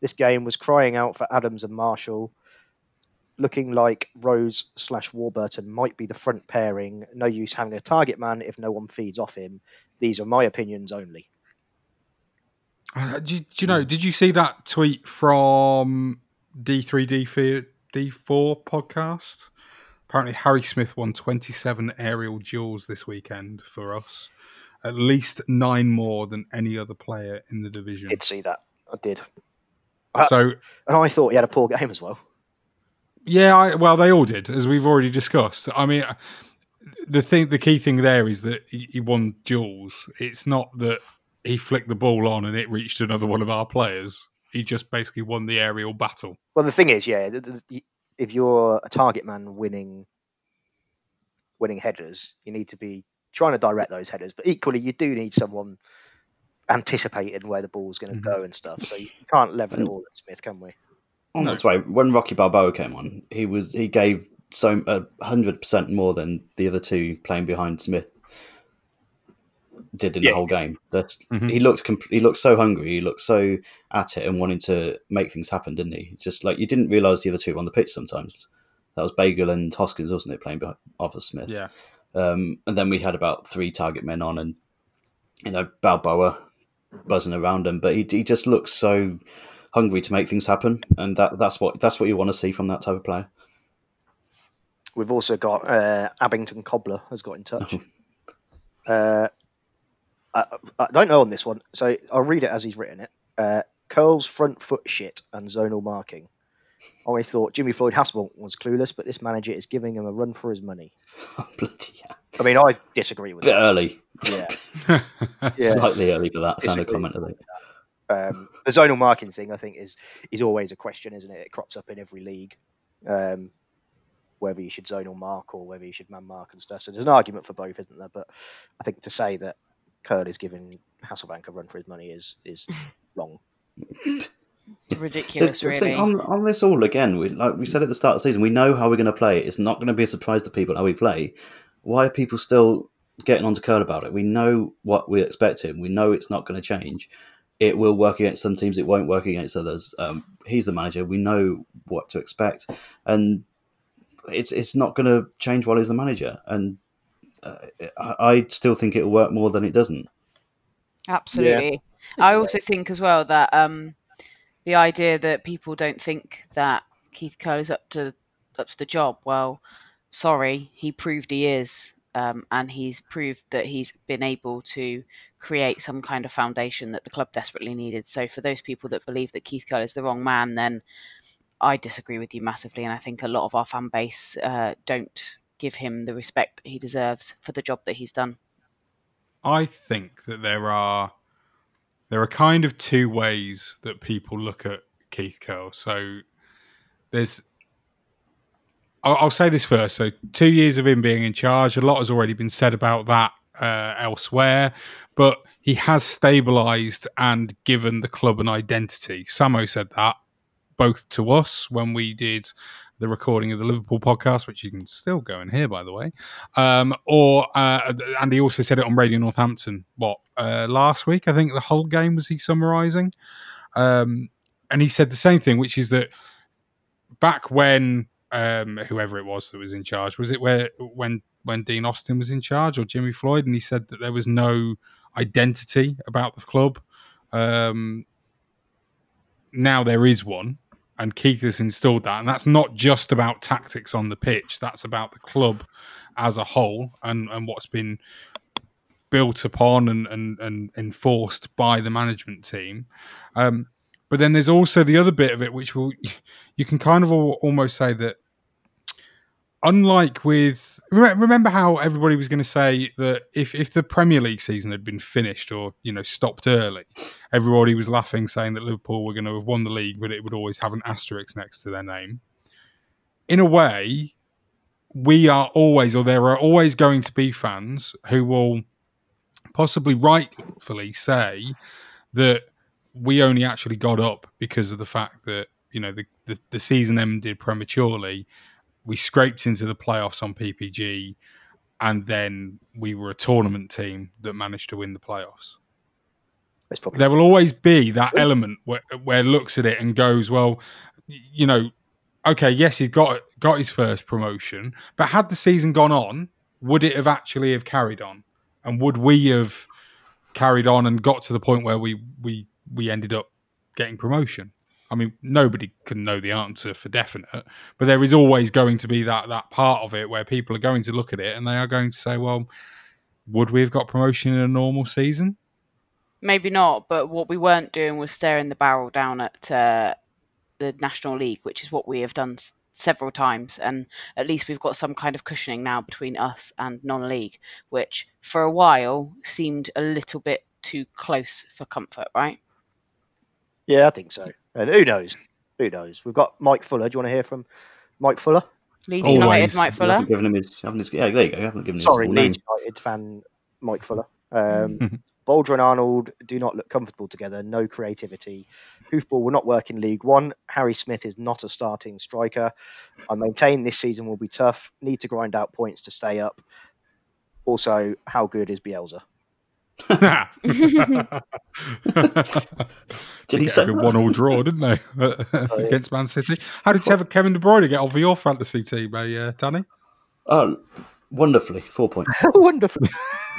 This game was crying out for Adams and Marshall, looking like Rose slash Warburton might be the front pairing. No use having a target man if no one feeds off him. These are my opinions only. Uh, do, you- do you know? Did you see that tweet from D3D4 D4 podcast? Apparently, Harry Smith won 27 aerial duels this weekend for us, at least nine more than any other player in the division. I Did see that. I did. So, and I thought he had a poor game as well. Yeah, I, well, they all did, as we've already discussed. I mean, the thing, the key thing there is that he, he won duels. It's not that he flicked the ball on and it reached another one of our players. He just basically won the aerial battle. Well, the thing is, yeah, th- th- y- if you're a target man winning winning headers, you need to be trying to direct those headers. But equally, you do need someone anticipating where the ball's going to Mm-hmm. go and stuff. So you can't level it all at Smith, can we? Oh, That's why when Rocky Balboa came on, he was he gave so a hundred percent more than the other two playing behind Smith did in Yeah. the whole game. That's Mhm. he looked comp- he looked so hungry, he looked so at it and wanting to make things happen, didn't he? Just like you didn't realise the other two were on the pitch sometimes. That was Bagel and Hoskins, wasn't it, playing behind Arthur Smith? Yeah. Um, and then we had about three target men on, and you know Balboa buzzing around him, but he he just looks so hungry to make things happen, and that that's what that's what you want to see from that type of player. We've also got uh, Abington Cobbler has got in touch. uh, I, I don't know on this one, so I'll read it as he's written it. Uh, Curle's, front foot shit, and zonal marking. I thought Jimmy Floyd Hasselbaink was clueless, but this manager is giving him a run for his money. Bloody hell. I mean, I disagree with Bit that. early, Yeah. Yeah. slightly early for that kind of comment. I with think. Um, the zonal marking thing, I think, is is always a question, isn't it? It crops up in every league, um, whether you should zonal mark or whether you should man mark and stuff. So there's an argument for both, isn't there? But I think to say that Curle is giving Hasselbaink a run for his money is is wrong. Ridiculous, It's- it's really. thing, on, on this all again, we, like we said at the start of the season, we know how we're going to play. It's not going to be a surprise to people how we play. Why are people still getting on to Curle about it? We know what we expect him. We know it's not going to change. It will work against some teams. It won't work against others. Um, he's the manager. We know what to expect, and it's it's not going to change while he's the manager. And uh, I, I still think it'll work more than it doesn't. Absolutely. I also think as well that um, the idea that people don't think that Keith Curle is up to up to the job. Well, sorry, he proved he is, um, and he's proved that he's been able to create some kind of foundation that the club desperately needed. So for those people that believe that Keith Curle is the wrong man, then I disagree with you massively, and I think a lot of our fan base uh, don't give him the respect that he deserves for the job that he's done. I think that there are there are kind of two ways that people look at Keith Curle. So there's I'll, I'll say this first. So two years of him being in charge, a lot has already been said about that uh, elsewhere, but he has stabilised and given the club an identity. Samo said that both to us when we did the recording of the Liverpool podcast, which you can still go and hear, by the way. Um, or uh, and he also said it on Radio Northampton. What uh, last week? I think the whole game was he summarising, um, and he said the same thing, which is that back when um, whoever it was that was in charge was it where when when Dean Austin was in charge or Jimmy Floyd, and he said that there was no identity about the club. Um, now there is one, and Keith has installed that, and that's not just about tactics on the pitch. That's about the club as a whole and and what's been built upon and and, and enforced by the management team. Um, but then there's also the other bit of it, which will you can kind of almost say that unlike with remember how everybody was going to say that if if the Premier League season had been finished or you know stopped early, everybody was laughing saying that Liverpool were going to have won the league, but it would always have an asterisk next to their name. In a way, we are always, or there are always going to be fans who will possibly rightfully say that we only actually got up because of the fact that you know the, the, the season ended prematurely. We scraped into the playoffs on ppg and then we were a tournament team that managed to win the playoffs. There will always be that element where, where looks at it and goes well you know okay yes he's got got his first promotion but had the season gone on would it have actually have carried on? And would we have carried on and got to the point where we we we ended up getting promotion i mean nobody can know the answer for definite but there is always going to be that that part of it where people are going to look at it and they are going to say well would we have got promotion in a normal season Maybe not, but what we weren't doing was staring the barrel down at uh, the National League, which is what we have done s- several times. And at least we've got some kind of cushioning now between us and non league, which for a while seemed a little bit too close for comfort, right? Yeah, I think so. And who knows? Who knows? We've got Mike Fuller. Do you want to hear from Mike Fuller? Leeds United, Mike You Fuller. haven't given him his, his, yeah, there you go. You haven't given him Sorry, his full name. Leeds United fan Mike Fuller. Um, Bolger and Arnold do not look comfortable together. No creativity. Hoofball will not work in League One. Harry Smith is not a starting striker. I maintain this season will be tough. Need to grind out points to stay up. Also, how good is Bielsa? Did he say that? one all draw, didn't they, against Man City? How did Kevin Kevin De Bruyne get on for your fantasy team, eh, uh, Danny? Oh, Wonderfully, four points. Wonderfully.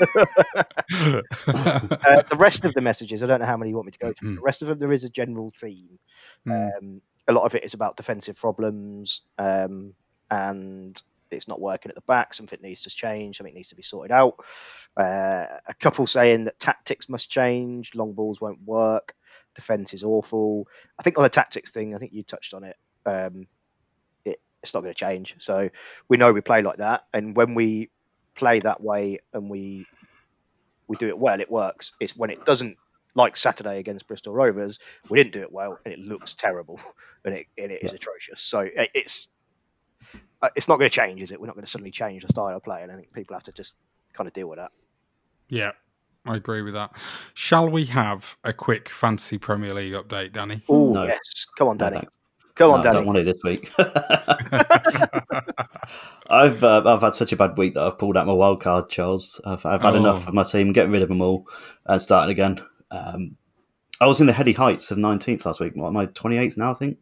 uh, the rest of the messages, I don't know how many you want me to go through. The rest of them, there is a general theme. Um, a lot of it is about defensive problems, um, and it's not working at the back. Something needs to change. Something needs to be sorted out. Uh, a couple saying that tactics must change. Long balls won't work. Defense is awful. I think on the tactics thing, I think you touched on it. Um, it it's not going to change. So we know we play like that, and when we play that way and we we do it well, it works. It's when it doesn't, like Saturday against Bristol Rovers, we didn't do it well, and it looks terrible, and it and it is atrocious. So it's it's not going to change, is it? We're not going to suddenly change the style of play, and I think people have to just kind of deal with that. Yeah, I agree with that. Shall we have a quick fantasy Premier League update, Danny? Oh No. yes, come on, Danny. thanks. Come on, No, I Danny. don't want it this week. I've uh, I've had such a bad week that I've pulled out my wild card, Charles. I've, I've had Oh. enough of my team, getting rid of them all, and starting again. Um, I was in the heady heights of 19th last week. What am I 28th now? I think.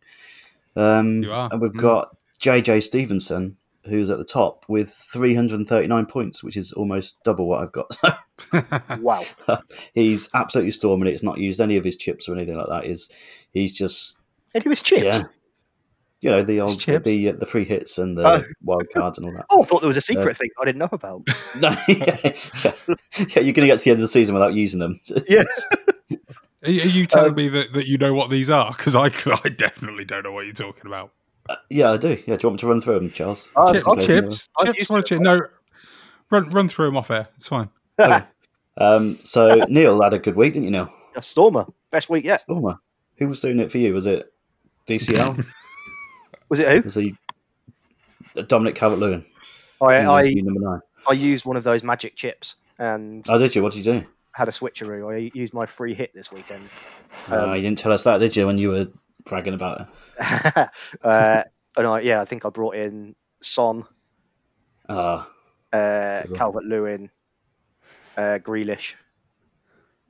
Um, You are. And we've Mm. got JJ Stevenson, who's at the top with 339 points, which is almost double what I've got. Wow. he's absolutely storming it. He's not used any of his chips or anything like that. He's he's just And he was chipped. yeah. You know the old chips? the the free hits and the Oh. wild cards and all that. Oh, I thought there was a secret Uh, thing I didn't know about. No, yeah, yeah. Yeah, you're going to get to the end of the season without using them. Yes. Are you are you telling me that, that you know what these are? Because I, I definitely don't know what you're talking about. Yeah, I do. Yeah, do you want me to run through them, Charles? Oh, Chips, I've- chips, I've chips, used what a it. chip. No, run run through them off air. It's fine. Okay. Um, so Neil had a good week, didn't you, Neil? A stormer. Best week yet. Stormer. Who was doing it for you? Was it DCL? Was it who? was he Dominic Calvert-Lewin? I, I, number nine. I used one of those magic chips and Oh, did you? What did you do? had a switcheroo. I used my free hit this weekend. Uh, you didn't tell us that, did you? When you were bragging about it. uh, and I, yeah, I think I brought in Son, Ah, uh, Calvert Lewin, uh, Grealish.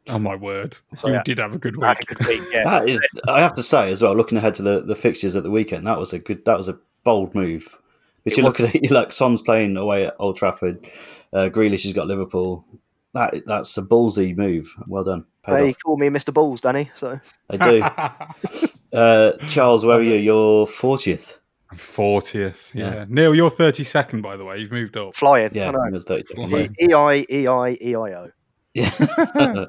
Oh my word! So, you yeah. did have a good I week. a good week, yeah. that is. I have to say as well. Looking ahead to the, the fixtures at the weekend, that was a good. That was a bold move. If It you was. look at it, you're like Son's playing away at Old Trafford. Uh, Grealish has got Liverpool. That that's a ballsy move. Well done. Paid They off. call me Mr. Balls, Danny. So I do. uh, Charles, where are you? You're fortieth. Fortieth. Yeah. Yeah. Neil, you're thirty second. By the way, you've moved up. flying. Yeah, I know. was thirty second. Flying. E I E I E I O. Yeah. uh,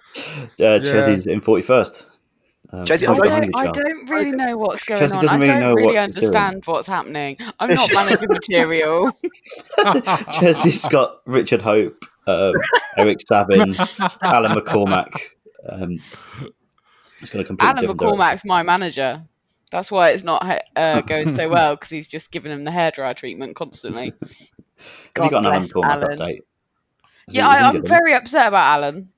Chesy's in forty first. Um, Chesny- I I don't, don't- I don't really know what's going Chelsea on. doesn't I really don't know really what he's doing. understand what's happening. I'm not managing material. Chesy's got Richard Hope, um, Eric Sabin, Alan McCormack. Um, it's going to completely Alan different direction. McCormack's my manager. That's why it's not uh, going so well because he's just giving him the hairdryer treatment constantly. Have you got an Alan McCormack Alan. update? Is Yeah, he- I, I'm very upset about Alan.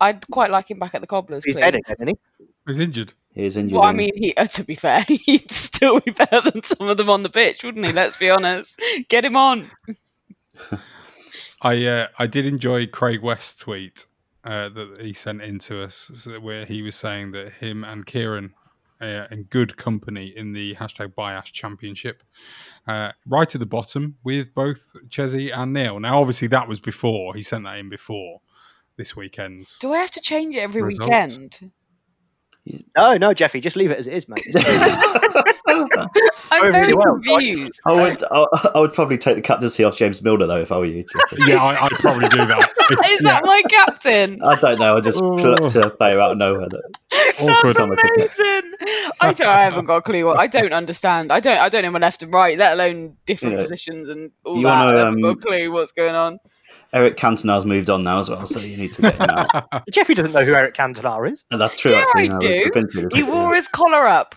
I'd quite like him back at the Cobblers. He's please. dead again, isn't he? He's injured. He is injured. Well, I mean, he, uh, to be fair, he'd still be better than some of them on the pitch, wouldn't he? Let's be honest. Get him on. I uh, I did enjoy Craig West's tweet uh, that he sent in to us, so where he was saying that him and Kieran uh, in good company in the hashtag Bias Championship, uh, right at the bottom with both Chesy and Neil. Now, obviously, that was before he sent that in before this weekend's. Do I have to change it every Results. weekend? No, no, Jeffy, just leave it as it is, mate. I'm Over very well, confused. I would, I, I would probably take the captaincy off James Milner though if I were you. Yeah, I, I'd probably do that. Is that my captain? I don't know. I just plucked a player out of nowhere. Awkward. That's amazing. I don't. I haven't got a clue. What I don't understand. I don't. I don't know my left and right, let alone different Yeah. positions and all You that. wanna, I haven't got a um, clue what's going on. Eric Cantona's moved on now as well, so you need to get him out. Jeffy doesn't know who Eric Cantona is. And that's true. Yeah, actually. I no, do. we've been through this He wore his collar up,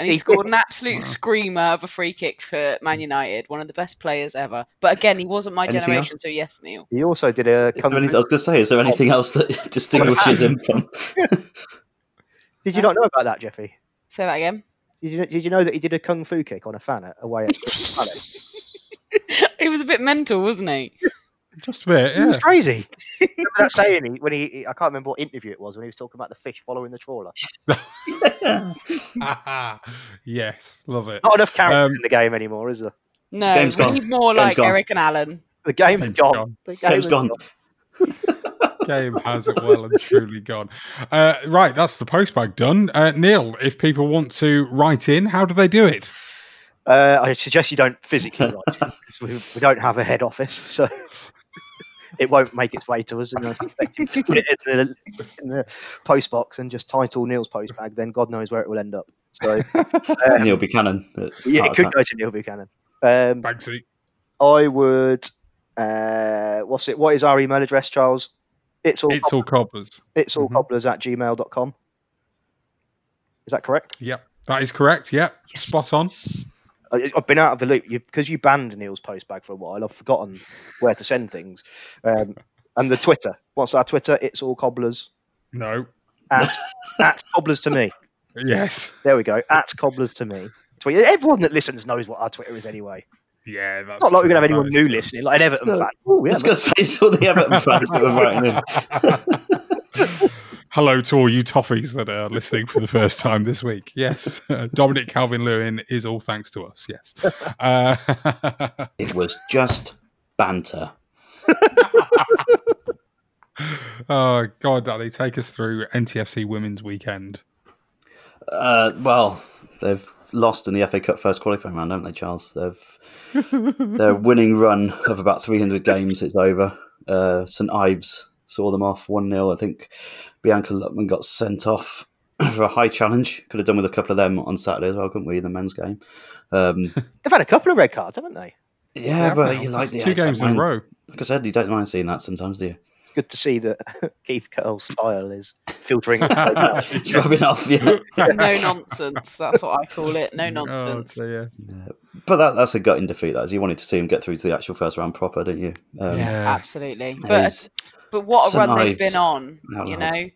and he He scored an absolute screamer of a free kick for Man United. One of the best players ever. But again, he wasn't my Anything generation, else? so yes, Neil. He also did a. Is there anything, I was going to say, is there anything oh. else that distinguishes him from? Did you not know about that, Jeffy? Say that again. Did you, did you know that he did a kung fu kick on a fan at, away at Crystal Palace? He was a bit mental, wasn't he? Just a bit, He was crazy. Remember that saying he, when he, he- I can't remember what interview it was when he was talking about the fish following the trawler. yes, love it. Not enough character Um, in the game anymore, is there? No, Game's we gone. need more Game's like gone. Eric and Alan. The game is gone. The game's is gone. Game has it well and truly gone. Uh, right, that's the postbag done. Uh, Neil, if people want to write in, how do they do it? Uh, I suggest you don't physically write because we, we don't have a head office, so it won't make its way to us. And I suspect if you put it in the, in the post box and just title Neil's post bag, then God knows where it will end up. So uh, Neil Buchanan. yeah, it could Attack. go to Neil Buchanan. Um, Bagsy. I would. Uh, what's it? What is our email address, Charles? It's all. It's all cobblers. It's all cobblers at gmail.com. Is that correct? Yep, that is correct. Yep, spot on. I- I've been out of the loop because you banned Neil's postbag for a while. I've forgotten where to send things. Um, and the Twitter. What's our Twitter? It's all cobblers No. at at cobblers to me. Yes. There we go. At cobblers to me. Tweet. Everyone that listens knows what our Twitter is anyway. Yeah, that's It's not like we're going to have anyone new listening, like an Everton fan. Oh, I yeah, was going to say, it's all the Everton fans that were writing in. Hello to all you toffees that are listening for the first time this week. Yes, Dominic Calvert-Lewin is all thanks to us. Yes. Uh, It was just banter. oh, God, Daddy, take us through NTFC Women's Weekend. Uh, well, they've lost in the FA Cup first qualifying round, haven't they, Charles? They've their winning run of about 300 games is over. Uh, St Ives saw them off 1 0. I think Bianca Luckman got sent off for a high challenge. Could have done with a couple of them on Saturday as well, couldn't we, in the men's game? Um, They've had a couple of red cards, haven't they? yeah, Yeah, but now. you like the Two games in a row. Like I said, you don't mind seeing that sometimes, do you? It's good to see that Keith Curle's style is filtering. it's rubbing off, yeah. no nonsense. That's what I call it. No Oh, nonsense. dear. But that, that's a gutting defeat, that is. You wanted to see him get through to the actual first round proper, didn't you? Um, Absolutely. But he's- but what a run they've been on. You know,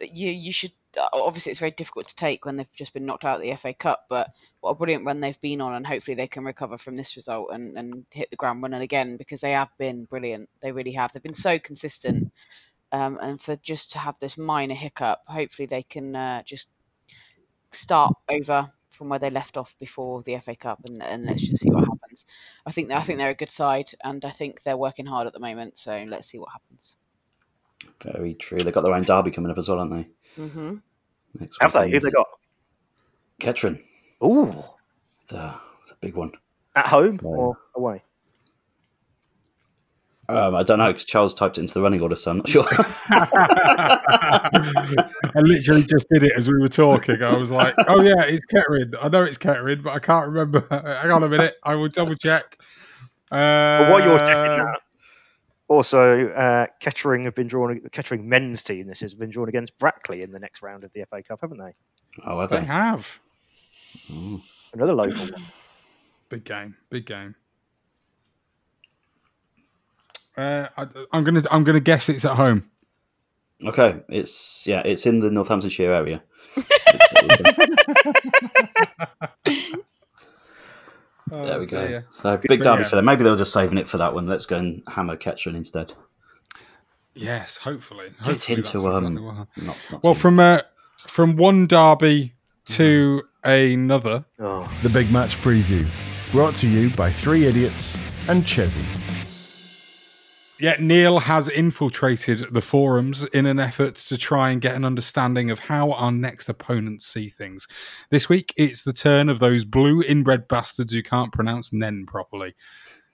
that you you should. uh, Obviously, it's very difficult to take when they've just been knocked out of the FA Cup. But what a brilliant run they've been on, and hopefully they can recover from this result and, and hit the ground running again because they have been brilliant. They really have. They've been so consistent. Um, and for just to have this minor hiccup, hopefully they can uh, just start over from where they left off before the FA Cup, and, and let's just see what happens. I think I think they're a good side, and I think they're working hard at the moment. So let's see what happens. Very true. They've got their own derby coming up as well, haven't they? hmm Next Have they? Who've they got? Kettering. Ooh, The, it's a big one. at home or away? Um, I don't know because Charles typed it into the running order, so I'm not sure. I literally just did it as we were talking. I was like, "Oh yeah, it's Kettering. I know it's Kettering, but I can't remember. Hang on a minute. I will double check." Uh, But while you're checking that, also uh, Kettering have been drawn. Kettering men's team. This has been drawn against Brackley in the next round of the FA Cup, haven't they? oh, have they they? have Another local one. big game, big game. Uh, I, I'm gonna, I'm gonna guess it's at home. Okay, it's yeah, it's in the Northamptonshire area. there we go. dear. So big derby Yeah. for them. Maybe they were just saving it for that one. Let's go and hammer Kettering instead. Yes, hopefully. Get hopefully into that's um, exactly what not, not Well, from uh, from one derby to another. Oh. The Big Match Preview, brought to you by Three Idiots and Chesy. Yeah, Neil has infiltrated the forums in an effort to try and get an understanding of how our next opponents see things. This week, it's the turn of those blue inbred bastards who can't pronounce Nen properly.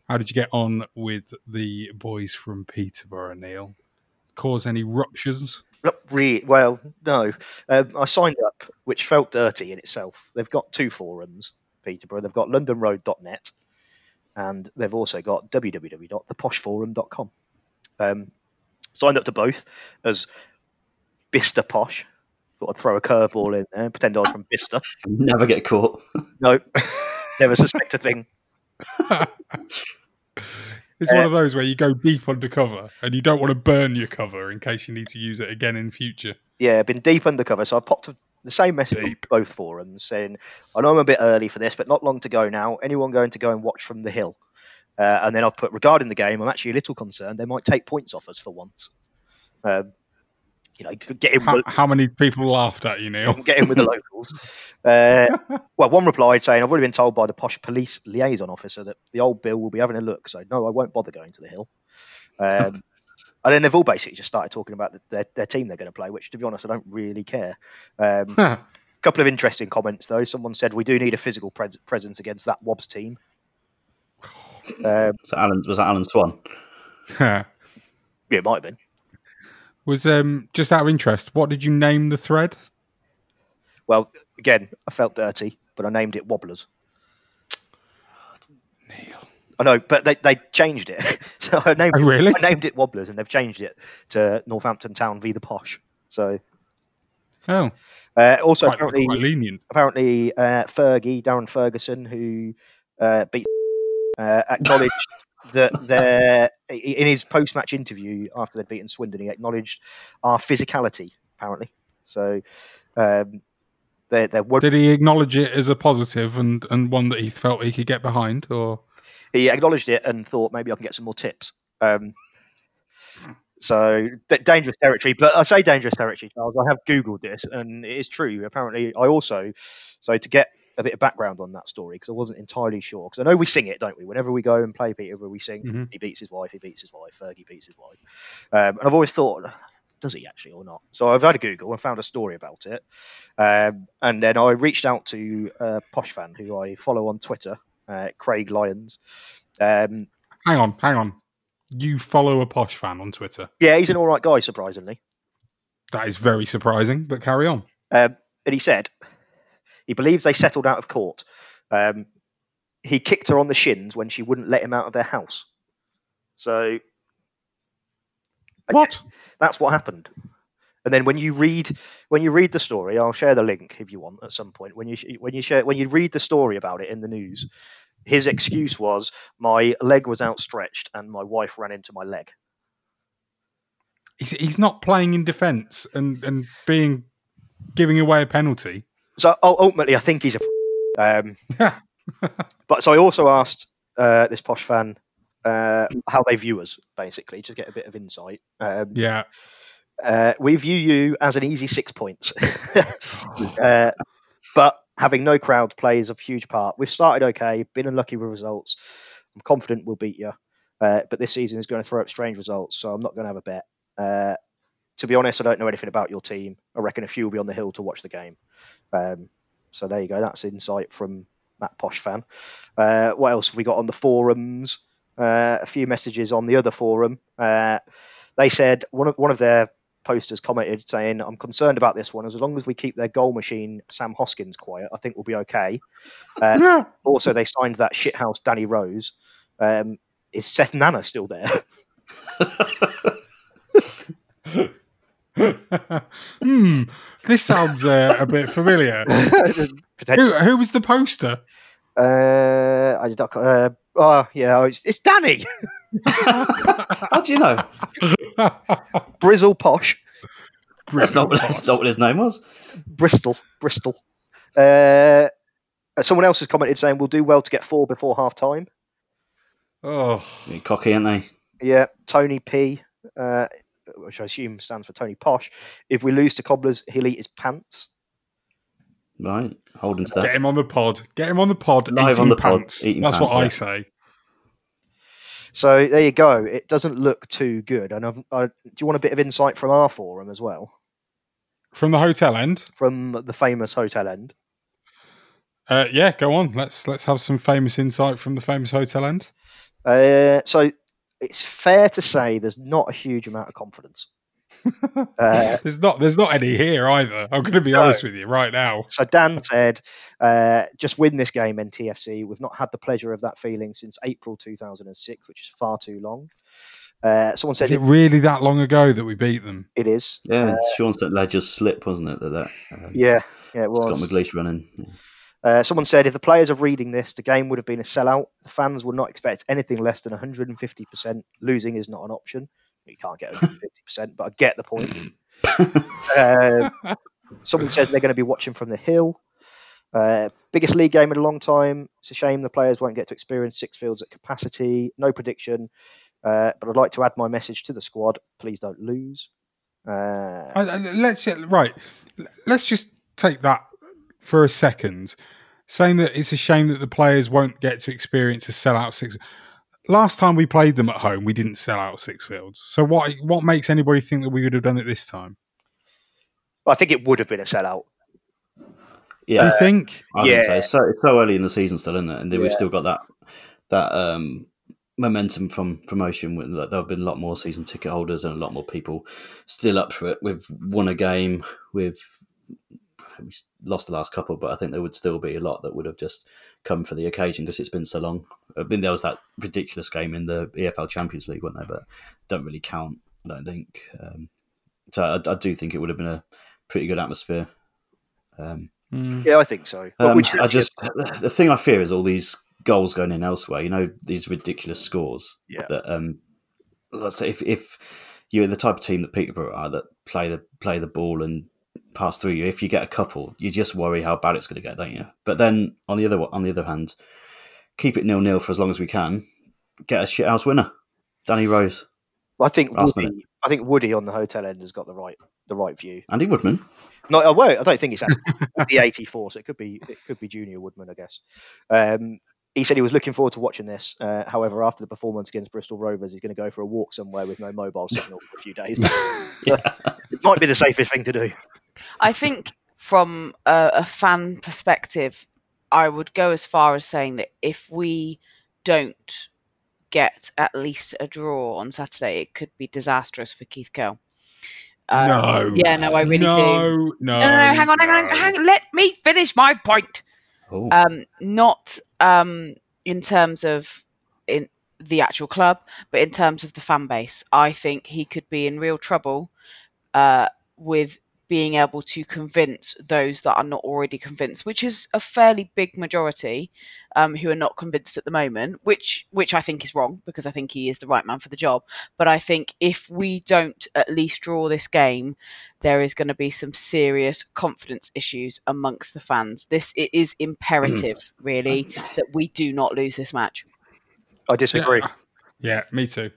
How did you get on with the boys from Peterborough, Neil? Cause any ruptures? Not really. Well, no. Um, I signed up, which felt dirty in itself. They've got two forums, Peterborough. They've got londonroad.net and they've also got www.theposhforum.com. Um, signed up to both as Bicester Posh. Thought I'd throw a curveball in there, pretend I was from Bicester. never get caught. No, never suspect a thing. It's one of those where you go deep undercover and you don't want to burn your cover in case you need to use it again in future. Yeah, been deep undercover. So I've popped the same message on both forums saying, I know I'm a bit early for this, but not long to go now. Anyone going to go and watch from the hill? Uh, and then I've put, regarding the game, I'm actually a little concerned they might take points off us for once. Um, you know, get in. How, with, how many people laughed at you, Neil? get in with the locals. Uh, well, one replied saying, "I've already been told by the posh police liaison officer that the old Bill will be having a look, so no, I won't bother going to the hill." Um, and then they've all basically just started talking about the, their, their team they're going to play, which, to be honest, I don't really care. Um, a couple of interesting comments though. Someone said we do need a physical pres- presence against that Wobbs team. Um, was, that Alan, was that Alan Swan? yeah, it might have been. Was um just out of interest, what did you name the thread? Well, again, I felt dirty, but I named it Wobblers. I know, but they, they changed it. so I named Oh, it, really? I named it Wobblers, and they've changed it to Northampton Town v the Posh. So Oh, uh, also quite, apparently quite lenient. apparently uh, Fergie Darren Ferguson, who uh, beat uh, acknowledged that their in his post match interview after they'd beaten Swindon, he acknowledged our physicality. Apparently, so um, there were Did he acknowledge it as a positive and, and one that he felt he could get behind, or he acknowledged it and thought maybe I can get some more tips. Um, so d- dangerous territory, but I say dangerous territory, Charles. I have googled this, and it is true. Apparently, I also so to get a bit of background on that story because I wasn't entirely sure. Because I know we sing it, don't we? Whenever we go and play Peterborough, we sing. Mhm. He beats his wife. He beats his wife. Fergie beats his wife. Um, and I've always thought, does he actually or not? So I've had a Google and found a story about it. Um, and then I reached out to a posh fan who I follow on Twitter, uh, Craig Lyons. Um, hang on, hang on. You follow a posh fan on Twitter. yeah, he's an all right guy, surprisingly. That is very surprising, but carry on. Um, and he said he believes they settled out of court. Um, he kicked her on the shins when she wouldn't let him out of their house. So what? That's what happened. And then when you read when you read the story, I'll share the link if you want at some point. When you when you share when you read the story about it in the news, his excuse was my leg was outstretched and my wife ran into my leg. He's, he's not playing in defence and, and being giving away a penalty. So ul- ultimately, I think he's a. Um, but so I also asked uh, this posh fan uh, how they view us, basically, to get a bit of insight. Um, Yeah. Uh, we view you as an easy six points, uh, but having no crowd plays a huge part. We've started okay, been unlucky with results. I'm confident we'll beat you, uh, but this season is going to throw up strange results, so I'm not going to have a bet. Uh, to be honest, I don't know anything about your team. I reckon a few will be on the hill to watch the game. Um, so there you go. That's insight from Matt Posh fan. Uh, what else have we got on the forums? Uh, a few messages on the other forum. Uh, they said one of one of their posters commented saying, "I'm concerned about this one. As long as we keep their goal machine Sam Hoskins quiet, I think we'll be okay." Uh, also, they signed that shithouse Danny Rose. Um, is Seth Nana still there? hmm, this sounds uh, a bit familiar. who, who was the poster? Uh, I. Uh, oh yeah, oh, it's, it's Danny. How do you know? Brizzle Posh. That's not, that's not what his name was. Bristol, Bristol. Uh, someone else has commented saying we'll do well to get four before half time. Oh, You're cocky, aren't they? Yeah, Tony P, uh, which I assume stands for Tony Posh. If we lose to Cobblers, he'll eat his pants. Right, hold him to Get him on the pod. Get him on the pod. Live eating on the pod, pants. eating That's what I say. So there you go. It doesn't look too good. And I've, I, do you want a bit of insight from our forum as well? From the hotel end. From the famous hotel end. Uh, yeah, go on. Let's let's have some famous insight from the famous hotel end. Uh, so it's fair to say there's not a huge amount of confidence. Uh, There's not there's not any here either. I'm going to be No. honest with you right now. So Dan said, uh, "Just win this game, NTFC. We've not had the pleasure of that feeling since April 2006, which is far too long." Uh, someone said Is it really that long ago that we beat them? it is. Yeah, Uh, Sean's that ledger's slip, wasn't it? That that um, yeah, yeah, it was. Scott was. McGleish running. Yeah. Uh, someone said if the players are reading this, the game would have been a sellout. The fans would not expect anything less than 150%. Losing is not an option. You can't get 150%, but I get the point. uh, someone says they're going to be watching from the hill. Uh, biggest league game in a long time. It's a shame the players won't get to experience Sixfields at capacity. No prediction, uh, but I'd like to add my message to the squad. Please don't lose. Uh, let's right. Let's just take that for a second, saying that it's a shame that the players won't get to experience a sellout six. Last time we played them at home, we didn't sell out Sixfields. So what? What makes anybody think that we would have done it this time? I think it would have been a sellout. Yeah, Do you think? I think so. It's so. It's so early in the season still, isn't it? And then we've still got that that um, momentum from promotion. There have been a lot more season ticket holders and a lot more people still up for it. We've won a game. We've we lost the last couple, but I think there would still be a lot that would have just come for the occasion because it's been so long. I mean, there was that ridiculous game in the EFL Champions League, wasn't there? But don't really count. I don't think. Um, so I, I do think it would have been a pretty good atmosphere. Um, Yeah, I think so. Um, I just the thing I fear is all these goals going in elsewhere. You know, these ridiculous scores. Yeah. That um, let's say if if you're the type of team that Peterborough are that play the play the ball and pass through you, if you get a couple, you just worry how bad it's going to get, don't you? But then on the other on the other hand, keep it nil nil for as long as we can. Get a shithouse winner, Danny Rose, I think Last Woody, minute. I think Woody on the hotel end has got the right the right view. Andy Woodman. No, I won't. I don't think it's the eighty four, so it could be it could be Junior Woodman, I guess. Um, he said he was looking forward to watching this. Uh, however, after the performance against Bristol Rovers, he's going to go for a walk somewhere with no mobile signal for a few days. it might be the safest thing to do. I think from a, a fan perspective, I would go as far as saying that if we don't get at least a draw on Saturday, it could be disastrous for Keith Curle. Um, no. Yeah, no, I really no, do. No, no, no, no, hang on, hang on, hang on. Let me finish my point. Um, not um, in terms of in the actual club, but in terms of the fan base. I think he could be in real trouble uh, with being able to convince those that are not already convinced, which is a fairly big majority um, who are not convinced at the moment, which which I think is wrong because I think he is the right man for the job. But I think if we don't at least draw this game, there is going to be some serious confidence issues amongst the fans. This it is imperative, really, that we do not lose this match. I disagree Yeah, me too.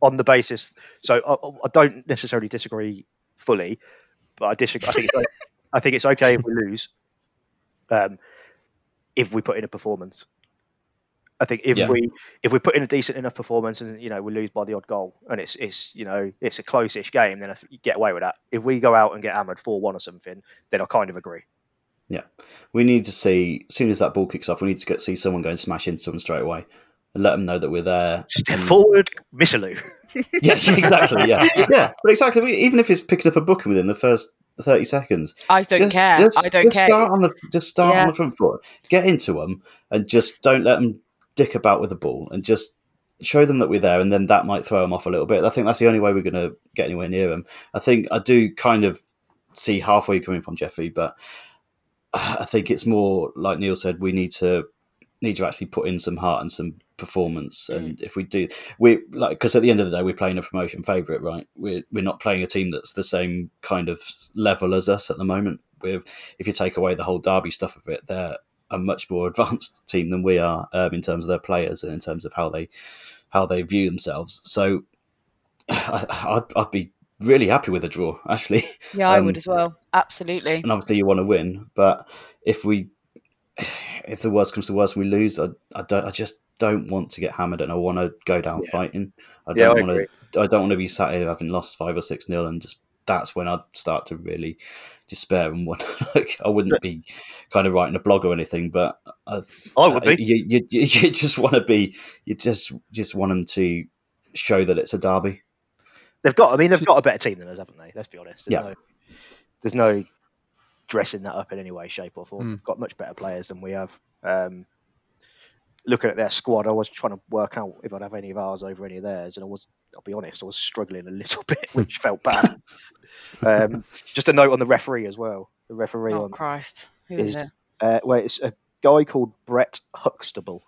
on the basis. So I, I don't necessarily disagree fully, but I disagree. I think it's, I think it's okay if we lose, um, if we put in a performance. I think if Yeah. we if we put in a decent enough performance and you know we lose by the odd goal and it's it's you know it's a close-ish game, then you get away with that. If we go out and get hammered four one or something, then I kind of agree. Yeah, we need to see as soon as that ball kicks off, we need to get see someone go and smash into someone straight away and let them know that we're there. Step and- forward, Missilou. Yeah, exactly. Yeah, yeah. But exactly, even if it's picking up a booking within the first thirty seconds, I don't just, care. Just, I don't just care. Start on the just start Yeah. on the front foot. Get into them and just don't let them dick about with the ball and just show them that we're there, and then that might throw them off a little bit. I think that's the only way we're going to get anywhere near them. I think I do kind of see halfway coming from Jeffrey, but uh, I think it's more like Neil said. We need to need to actually put in some heart and some performance. And if we do, we like because at the end of the day, we're playing a promotion favourite, right? We're we're not playing a team that's the same kind of level as us at the moment. We're if you take away the whole Derby stuff of it, they're a much more advanced team than we are um, in terms of their players and in terms of how they how they view themselves. So I, I'd, I'd be really happy with a draw, actually. Yeah, I Um, would as well. Absolutely. and obviously you want to win. But if we, if the worst comes to worst, we lose, I, I don't, I just don't want to get hammered, and I want to go down fighting. I don't I want agree. to, I don't want to be sat here having lost five or six nil, and just that's when I'd start to really despair and want like I wouldn't be kind of writing a blog or anything, but I, I would be. You, you, you, you just want to be, you just just want them to show that it's a derby. They've got. I mean, they've got a better team than us, haven't they? Let's be honest. There's Yeah. no, there's no dressing that up in any way, shape, or form. Mm. Got much better players than we have. Um, looking at their squad, I was trying to work out if I'd have any of ours over any of theirs, and I was. I'll be honest, I was struggling a little bit, which felt bad. um, just a note on the referee as well. The referee Oh on Christ, who is is it? uh, well, it's a guy called Brett Huxtable.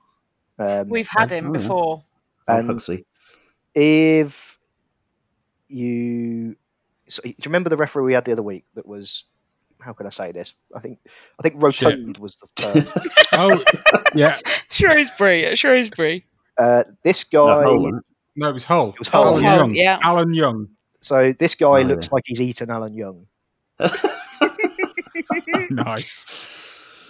Um, We've had him oh, yeah. before. and Huxley. if you so, do you remember the referee we had the other week that was how can I say this? I think I think rotund was the term. Oh, yeah. Shrewsbury, Shrewsbury. uh, this guy No. No, it was Hull. It was Hull, Alan Hull, Young. yeah. Alan Young. So this guy Oh, looks yeah. like he's eaten Alan Young, nice.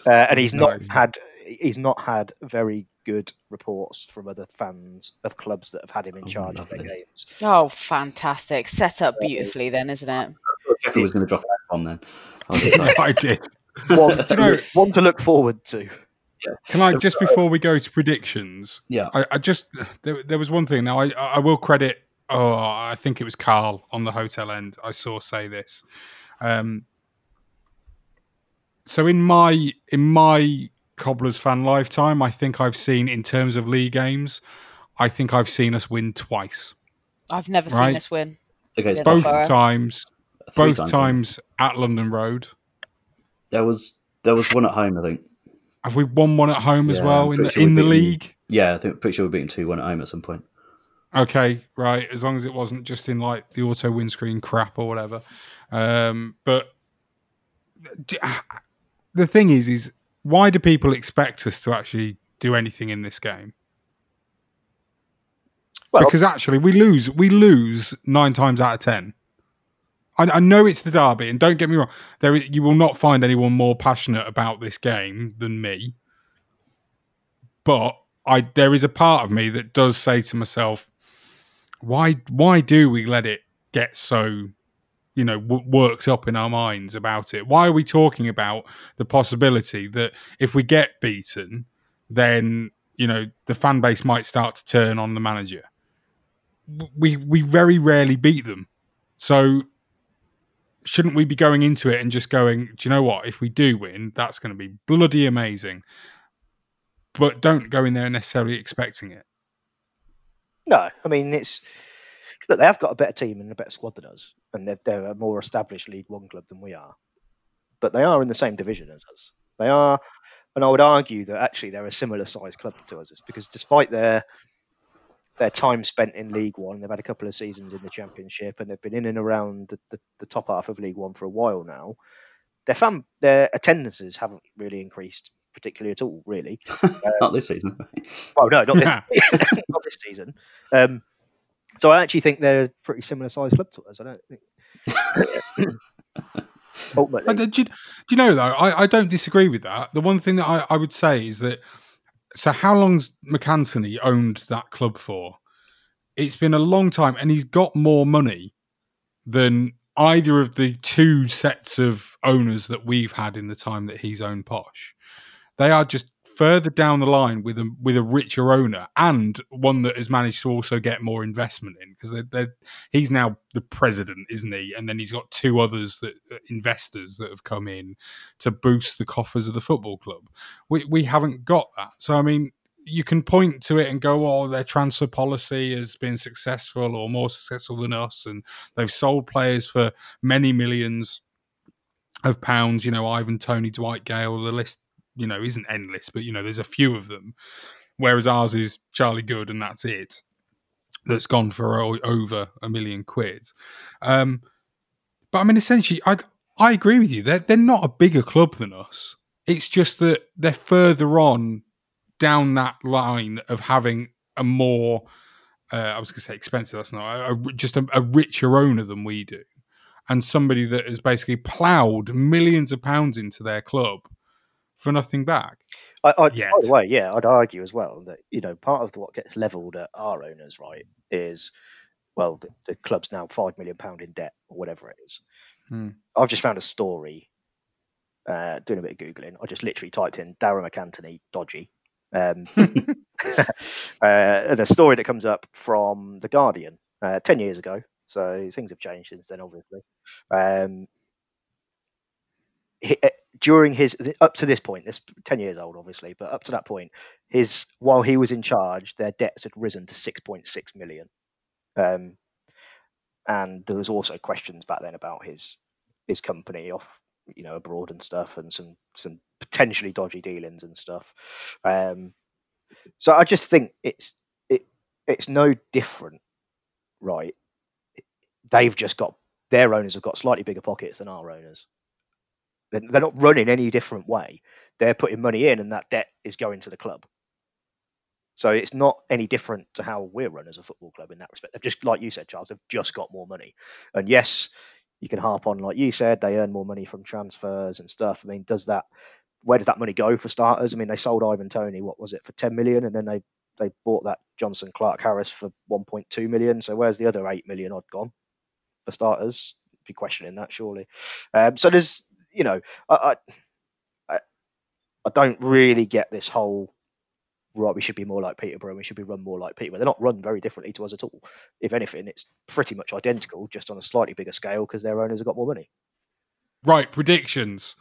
uh, and he's not Nice. had he's not had very good reports from other fans of clubs that have had him in charge of their games. Oh, fantastic! Set up beautifully, then, isn't it? Jeffy was going to drop a bomb then. I was I did. One, Do to you know- look, one to look forward to. Can I just before we go to predictions? Yeah. I, I just there, there was one thing. Now I I will credit. Oh, I think it was Carl on the hotel end. I saw say this. Um, so in my in my Cobblers fan lifetime, I think I've seen in terms of league games, I think I've seen us win twice. I've never Right. seen us win. Okay, it's Both times, Three both times, times at London Road. there was there was one at home, I think. Have we won one at home as Yeah, well in the sure in the beat them. league? Yeah, I think pretty sure we beaten two one at home at some point. Okay, right. As long as it wasn't just in like the auto windscreen crap or whatever. Um, but the thing is, is why do people expect us to actually do anything in this game? Well- because actually, we lose. We lose nine times out of ten. I, I know it's the derby, and don't get me wrong. There, you will not find anyone more passionate about this game than me. But I, there is a part of me that does say to myself, why why do we let it get so you know w- worked up in our minds about it why are we talking about the possibility that if we get beaten then you know the fan base might start to turn on the manager we we very rarely beat them so shouldn't we be going into it and just going do you know what if we do win that's going to be bloody amazing but don't go in there necessarily expecting it No, I mean it's look. They have got a better team and a better squad than us, and they're, they're a more established League One club than we are. But they are in the same division as us. They are, and I would argue that actually they're a similar sized club to us, It's because despite their their time spent in League One, they've had a couple of seasons in the Championship, and they've been in and around the, the, the top half of League One for a while now. Their fan, their attendances haven't really increased particularly at all, really. Not this season. Oh no, not this, not this season. Um, so I actually think they're a pretty similar sized club to us. I don't think. Ultimately, do, you, do you know though? I, I don't disagree with that. The one thing that I, I would say is that so how long's MacAnthony owned that club for? It's been a long time, and he's got more money than either of the two sets of owners that we've had in the time that he's owned Posh. They are just further down the line with a with a richer owner and one that has managed to also get more investment in because he's now the president, isn't he? And then he's got two others that that investors that have come in to boost the coffers of the football club. We we haven't got that, so I mean. You can point to it and go, "Oh, their transfer policy has been successful or more successful than us, and they've sold players for many millions of pounds." You know, Ivan, Toney, Dwight Gayle. The list, you know, isn't endless, but you know, there's a few of them. Whereas ours is Charlie Goode, and that's it. That's gone for over a million quid. Um, but I mean, essentially, I I agree with you. They're they're not a bigger club than us. It's just that they're further on down that line of having a more, uh, I was going to say expensive. That's not a, a- just a, a richer owner than we do, and somebody that has basically ploughed millions of pounds into their club for nothing back. I, I, by the way, yeah, I'd argue as well that you know part of what gets levelled at our owners, right, is well, the, the club's now five million pound in debt or whatever it is. Hmm. I've just found a story. Uh, doing a bit of googling, I just literally typed in Darragh MacAnthony dodgy, um, uh, and a story that comes up from the Guardian uh, ten years ago. So things have changed since then, obviously. Um, uh, during his up to this point, this ten years old, obviously, but up to that point, his while he was in charge, their debts had risen to six point six million, um, and there was also questions back then about his his company off, you know, abroad and stuff, and some some potentially dodgy dealings and stuff. Um, so I just think it's it it's no different, right? They've just got their owners have got slightly bigger pockets than our owners. They're, they're not running any different way. They're putting money in, and that debt is going to the club. So it's not any different to how we're run as a football club in that respect. They've just, like you said, Charles, they've just got more money. And yes, you can harp on, like you said, they earn more money from transfers and stuff. I mean, does that? Where does that money go for starters? I mean, they sold Ivan Toney, what was it, for ten million, and then they they bought that Jonson Clarke-Harris for one point two million. So where's the other eight million odd gone for starters? Be questioning that surely. Um, so there's, you know, I, I I don't really get this whole right, we should be more like Peterborough, and we should be run more like Peterborough. They're not run very differently to us at all. If anything, it's pretty much identical, just on a slightly bigger scale because their owners have got more money. Right, predictions.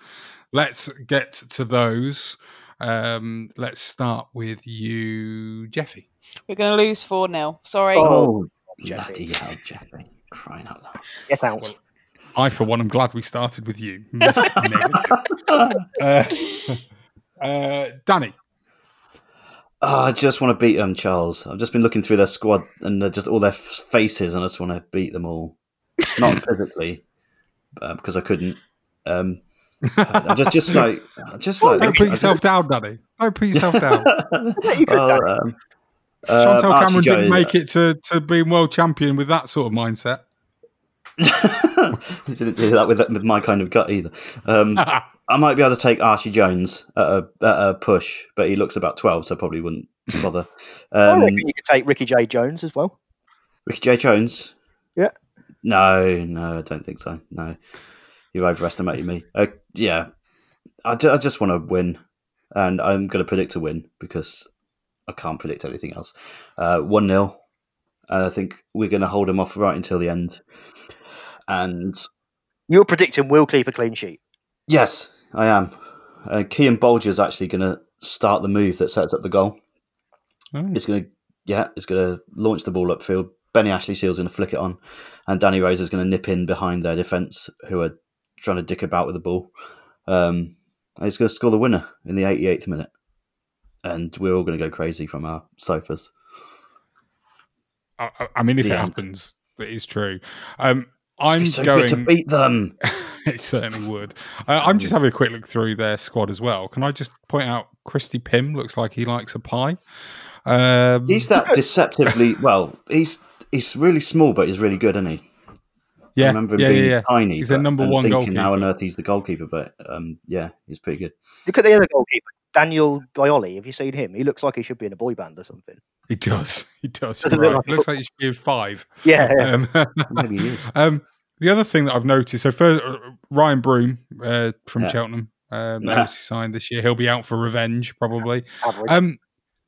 Let's get to those. Um, let's start with you, Jeffy. We're going to lose 4 0. Sorry. Oh, bloody hell, Jeffy. Crying out loud. Get out. Well, I, for one, am glad we started with you. uh, uh, Danny. Oh, I just want to beat them, Charles. I've just been looking through their squad and just all their faces, and I just want to beat them all. Not physically, uh, because I couldn't. Um, I just, just like, just like. Don't put yourself down, Danny. Don't put yourself down. well, um, uh, Chantelle Archie Cameron didn't make it to, to being world champion with that sort of mindset. He didn't do that with, with my kind of gut either. Um, I might be able to take Archie Jones at a, at a push, but he looks about 12, so probably wouldn't bother. I Um, reckon you could take Ricky-Jade Jones as well. Ricky-Jade Jones? Yeah. No, no, I don't think so. No. You overestimated me. Uh, yeah. I, just want to win, and I'm going to predict a win because I can't predict anything else. Uh, 1 0. And I think we're going to hold them off right until the end. And You're predicting we'll keep a clean sheet. Yes, I am. Uh, Kean is actually going to start the move that sets up the goal. It's going to, yeah, it's going to launch the ball upfield. Benny Ashley Seal's going to flick it on, and Danny Rose is going to nip in behind their defence, who are trying to dick about with the ball. Um, and he's going to score the winner in the 88th minute, and we're all going to go crazy from our sofas. I, I- I mean, if The it end. happens, it is true. Um, Must I'm be so going good to beat them. it certainly would. Uh, I'm just having a quick look through their squad as well. Can I just point out Christy Pym looks like he likes a pie. Um, He's that deceptively well. He's he's really small, but he's really good, isn't he? Yeah, I remember him yeah, being yeah, yeah. tiny. He's their but- number and one thinking, How on earth he's the goalkeeper? But um, yeah, he's pretty good. Look at the other goalkeeper, Daniel Gyollai. Have you seen him? He looks like he should be in a boy band or something. He does. He does. Right. like Looks like he should be in five. Yeah, yeah. Um, Maybe he is. um, the other thing that I've noticed, so first, uh, Ryan Broom uh, from Yeah. Cheltenham, um, Yeah. obviously signed this year. He'll be out for revenge, probably. Average. Um,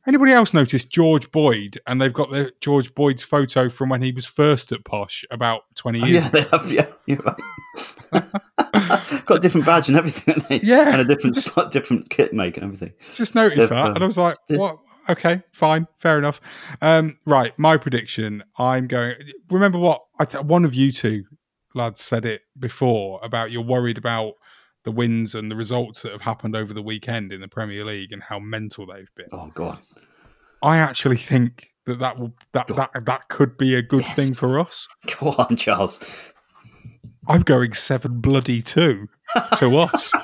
anybody else noticed George Boyd? And they've got the George Boyd's photo from when he was first at Posh about 20 Oh, years yeah, they have. Yeah, right. Got a different badge and everything. Yeah. and a different spot, different kit make and everything. Just noticed They've, that, uh, and I was like, "What? Okay, fine, fair enough." Um, right, my prediction. I'm going. Remember what I th- one of you two lads said it before about you're worried about the wins and the results that have happened over the weekend in the Premier League and how mental they've been. Oh god, I actually think that that will that that that could be a good Yes. thing for us. go on, Charles. I'm going seven bloody two to us.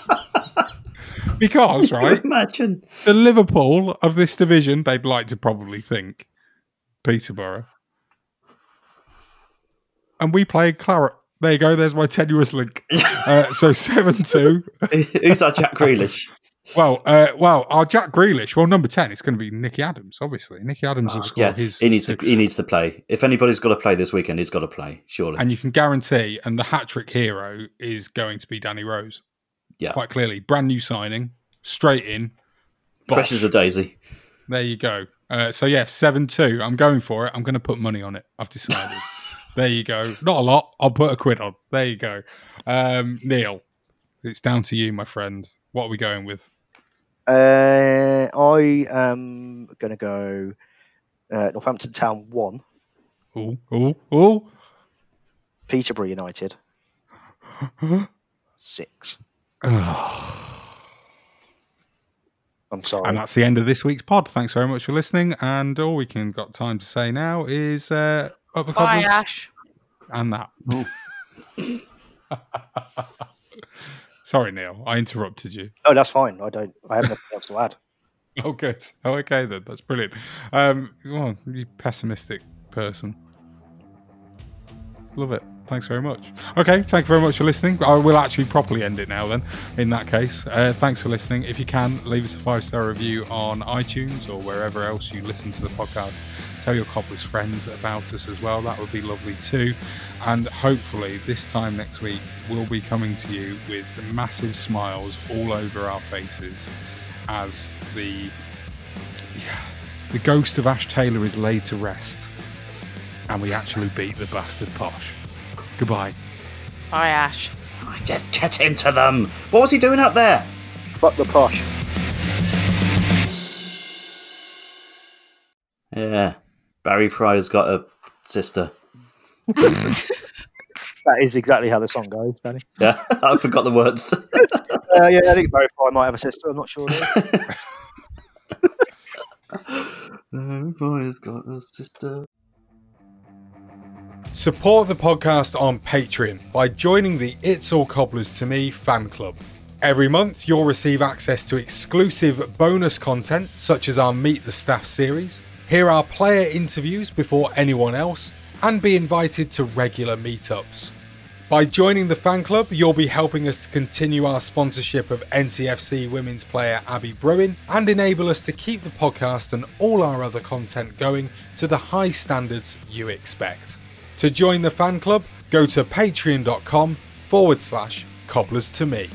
Because, right, Imagine. the Liverpool of this division, they'd like to probably think Peterborough. And we play Claret. There you go. There's my tenuous link. Uh, so seven two. Who's our Jack Grealish? Well, uh, well, our Jack Grealish. Well, number ten. It's going to be Nicky Adams. Obviously, Nicky Adams will score yeah, his. he needs to. He needs to play. If anybody's got to play this weekend, he's got to play. Surely. and you can guarantee, and the hat trick hero is going to be Danny Rose. yeah. Quite clearly, brand new signing, straight in. Fresh as a daisy. There you go. Uh, so yeah, seven two. I'm going for it. I'm going to put money on it. I've decided. there you go. Not a lot. I'll put a quid on. There you go. Um, Neil, it's down to you, my friend. What are we going with? Uh, I am going to go uh, Northampton Town 1, Ooh, ooh, ooh. Peterborough United 6. I'm sorry. And that's the end of this week's pod. Thanks very much for listening. And all we can got time to say now is uh, up the Bye, cobblers Ash. and that. Sorry, Neil. I interrupted you. Oh, that's fine. I don't. I have nothing else to add. Oh, good. Oh, okay then. That's brilliant. Um, well, you pessimistic person. Love it. Thanks very much. Okay, thank you very much for listening. I will actually properly end it now then, in that case. Uh, thanks for listening. If you can, leave us a five star review on iTunes or wherever else you listen to the podcast. Tell your Cobblers friends about us as well. That would be lovely too. And hopefully, this time next week, we'll be coming to you with the massive smiles all over our faces as the the ghost of Ash Taylor is laid to rest and we actually beat the bastard posh. Goodbye. Bye, Ash. Just get into them. What was he doing up there? Fuck the posh. Yeah. Barry Fry's got a sister. That is exactly how the song goes, Danny. Yeah, I forgot the words. Uh, yeah, I think Barry Fry might have a sister. I'm not sure. Barry Fry's got a sister. Support the podcast on Patreon by joining the It's All Cobblers to Me fan club. Every month, you'll receive access to exclusive bonus content, such as our Meet the Staff series, hear our player interviews before anyone else, and be invited to regular meetups. By joining the fan club, you'll be helping us to continue our sponsorship of NTFC women's player Abby Bruin and enable us to keep the podcast and all our other content going to the high standards you expect. To join the fan club, go to patreon.com forward slash cobblers to me.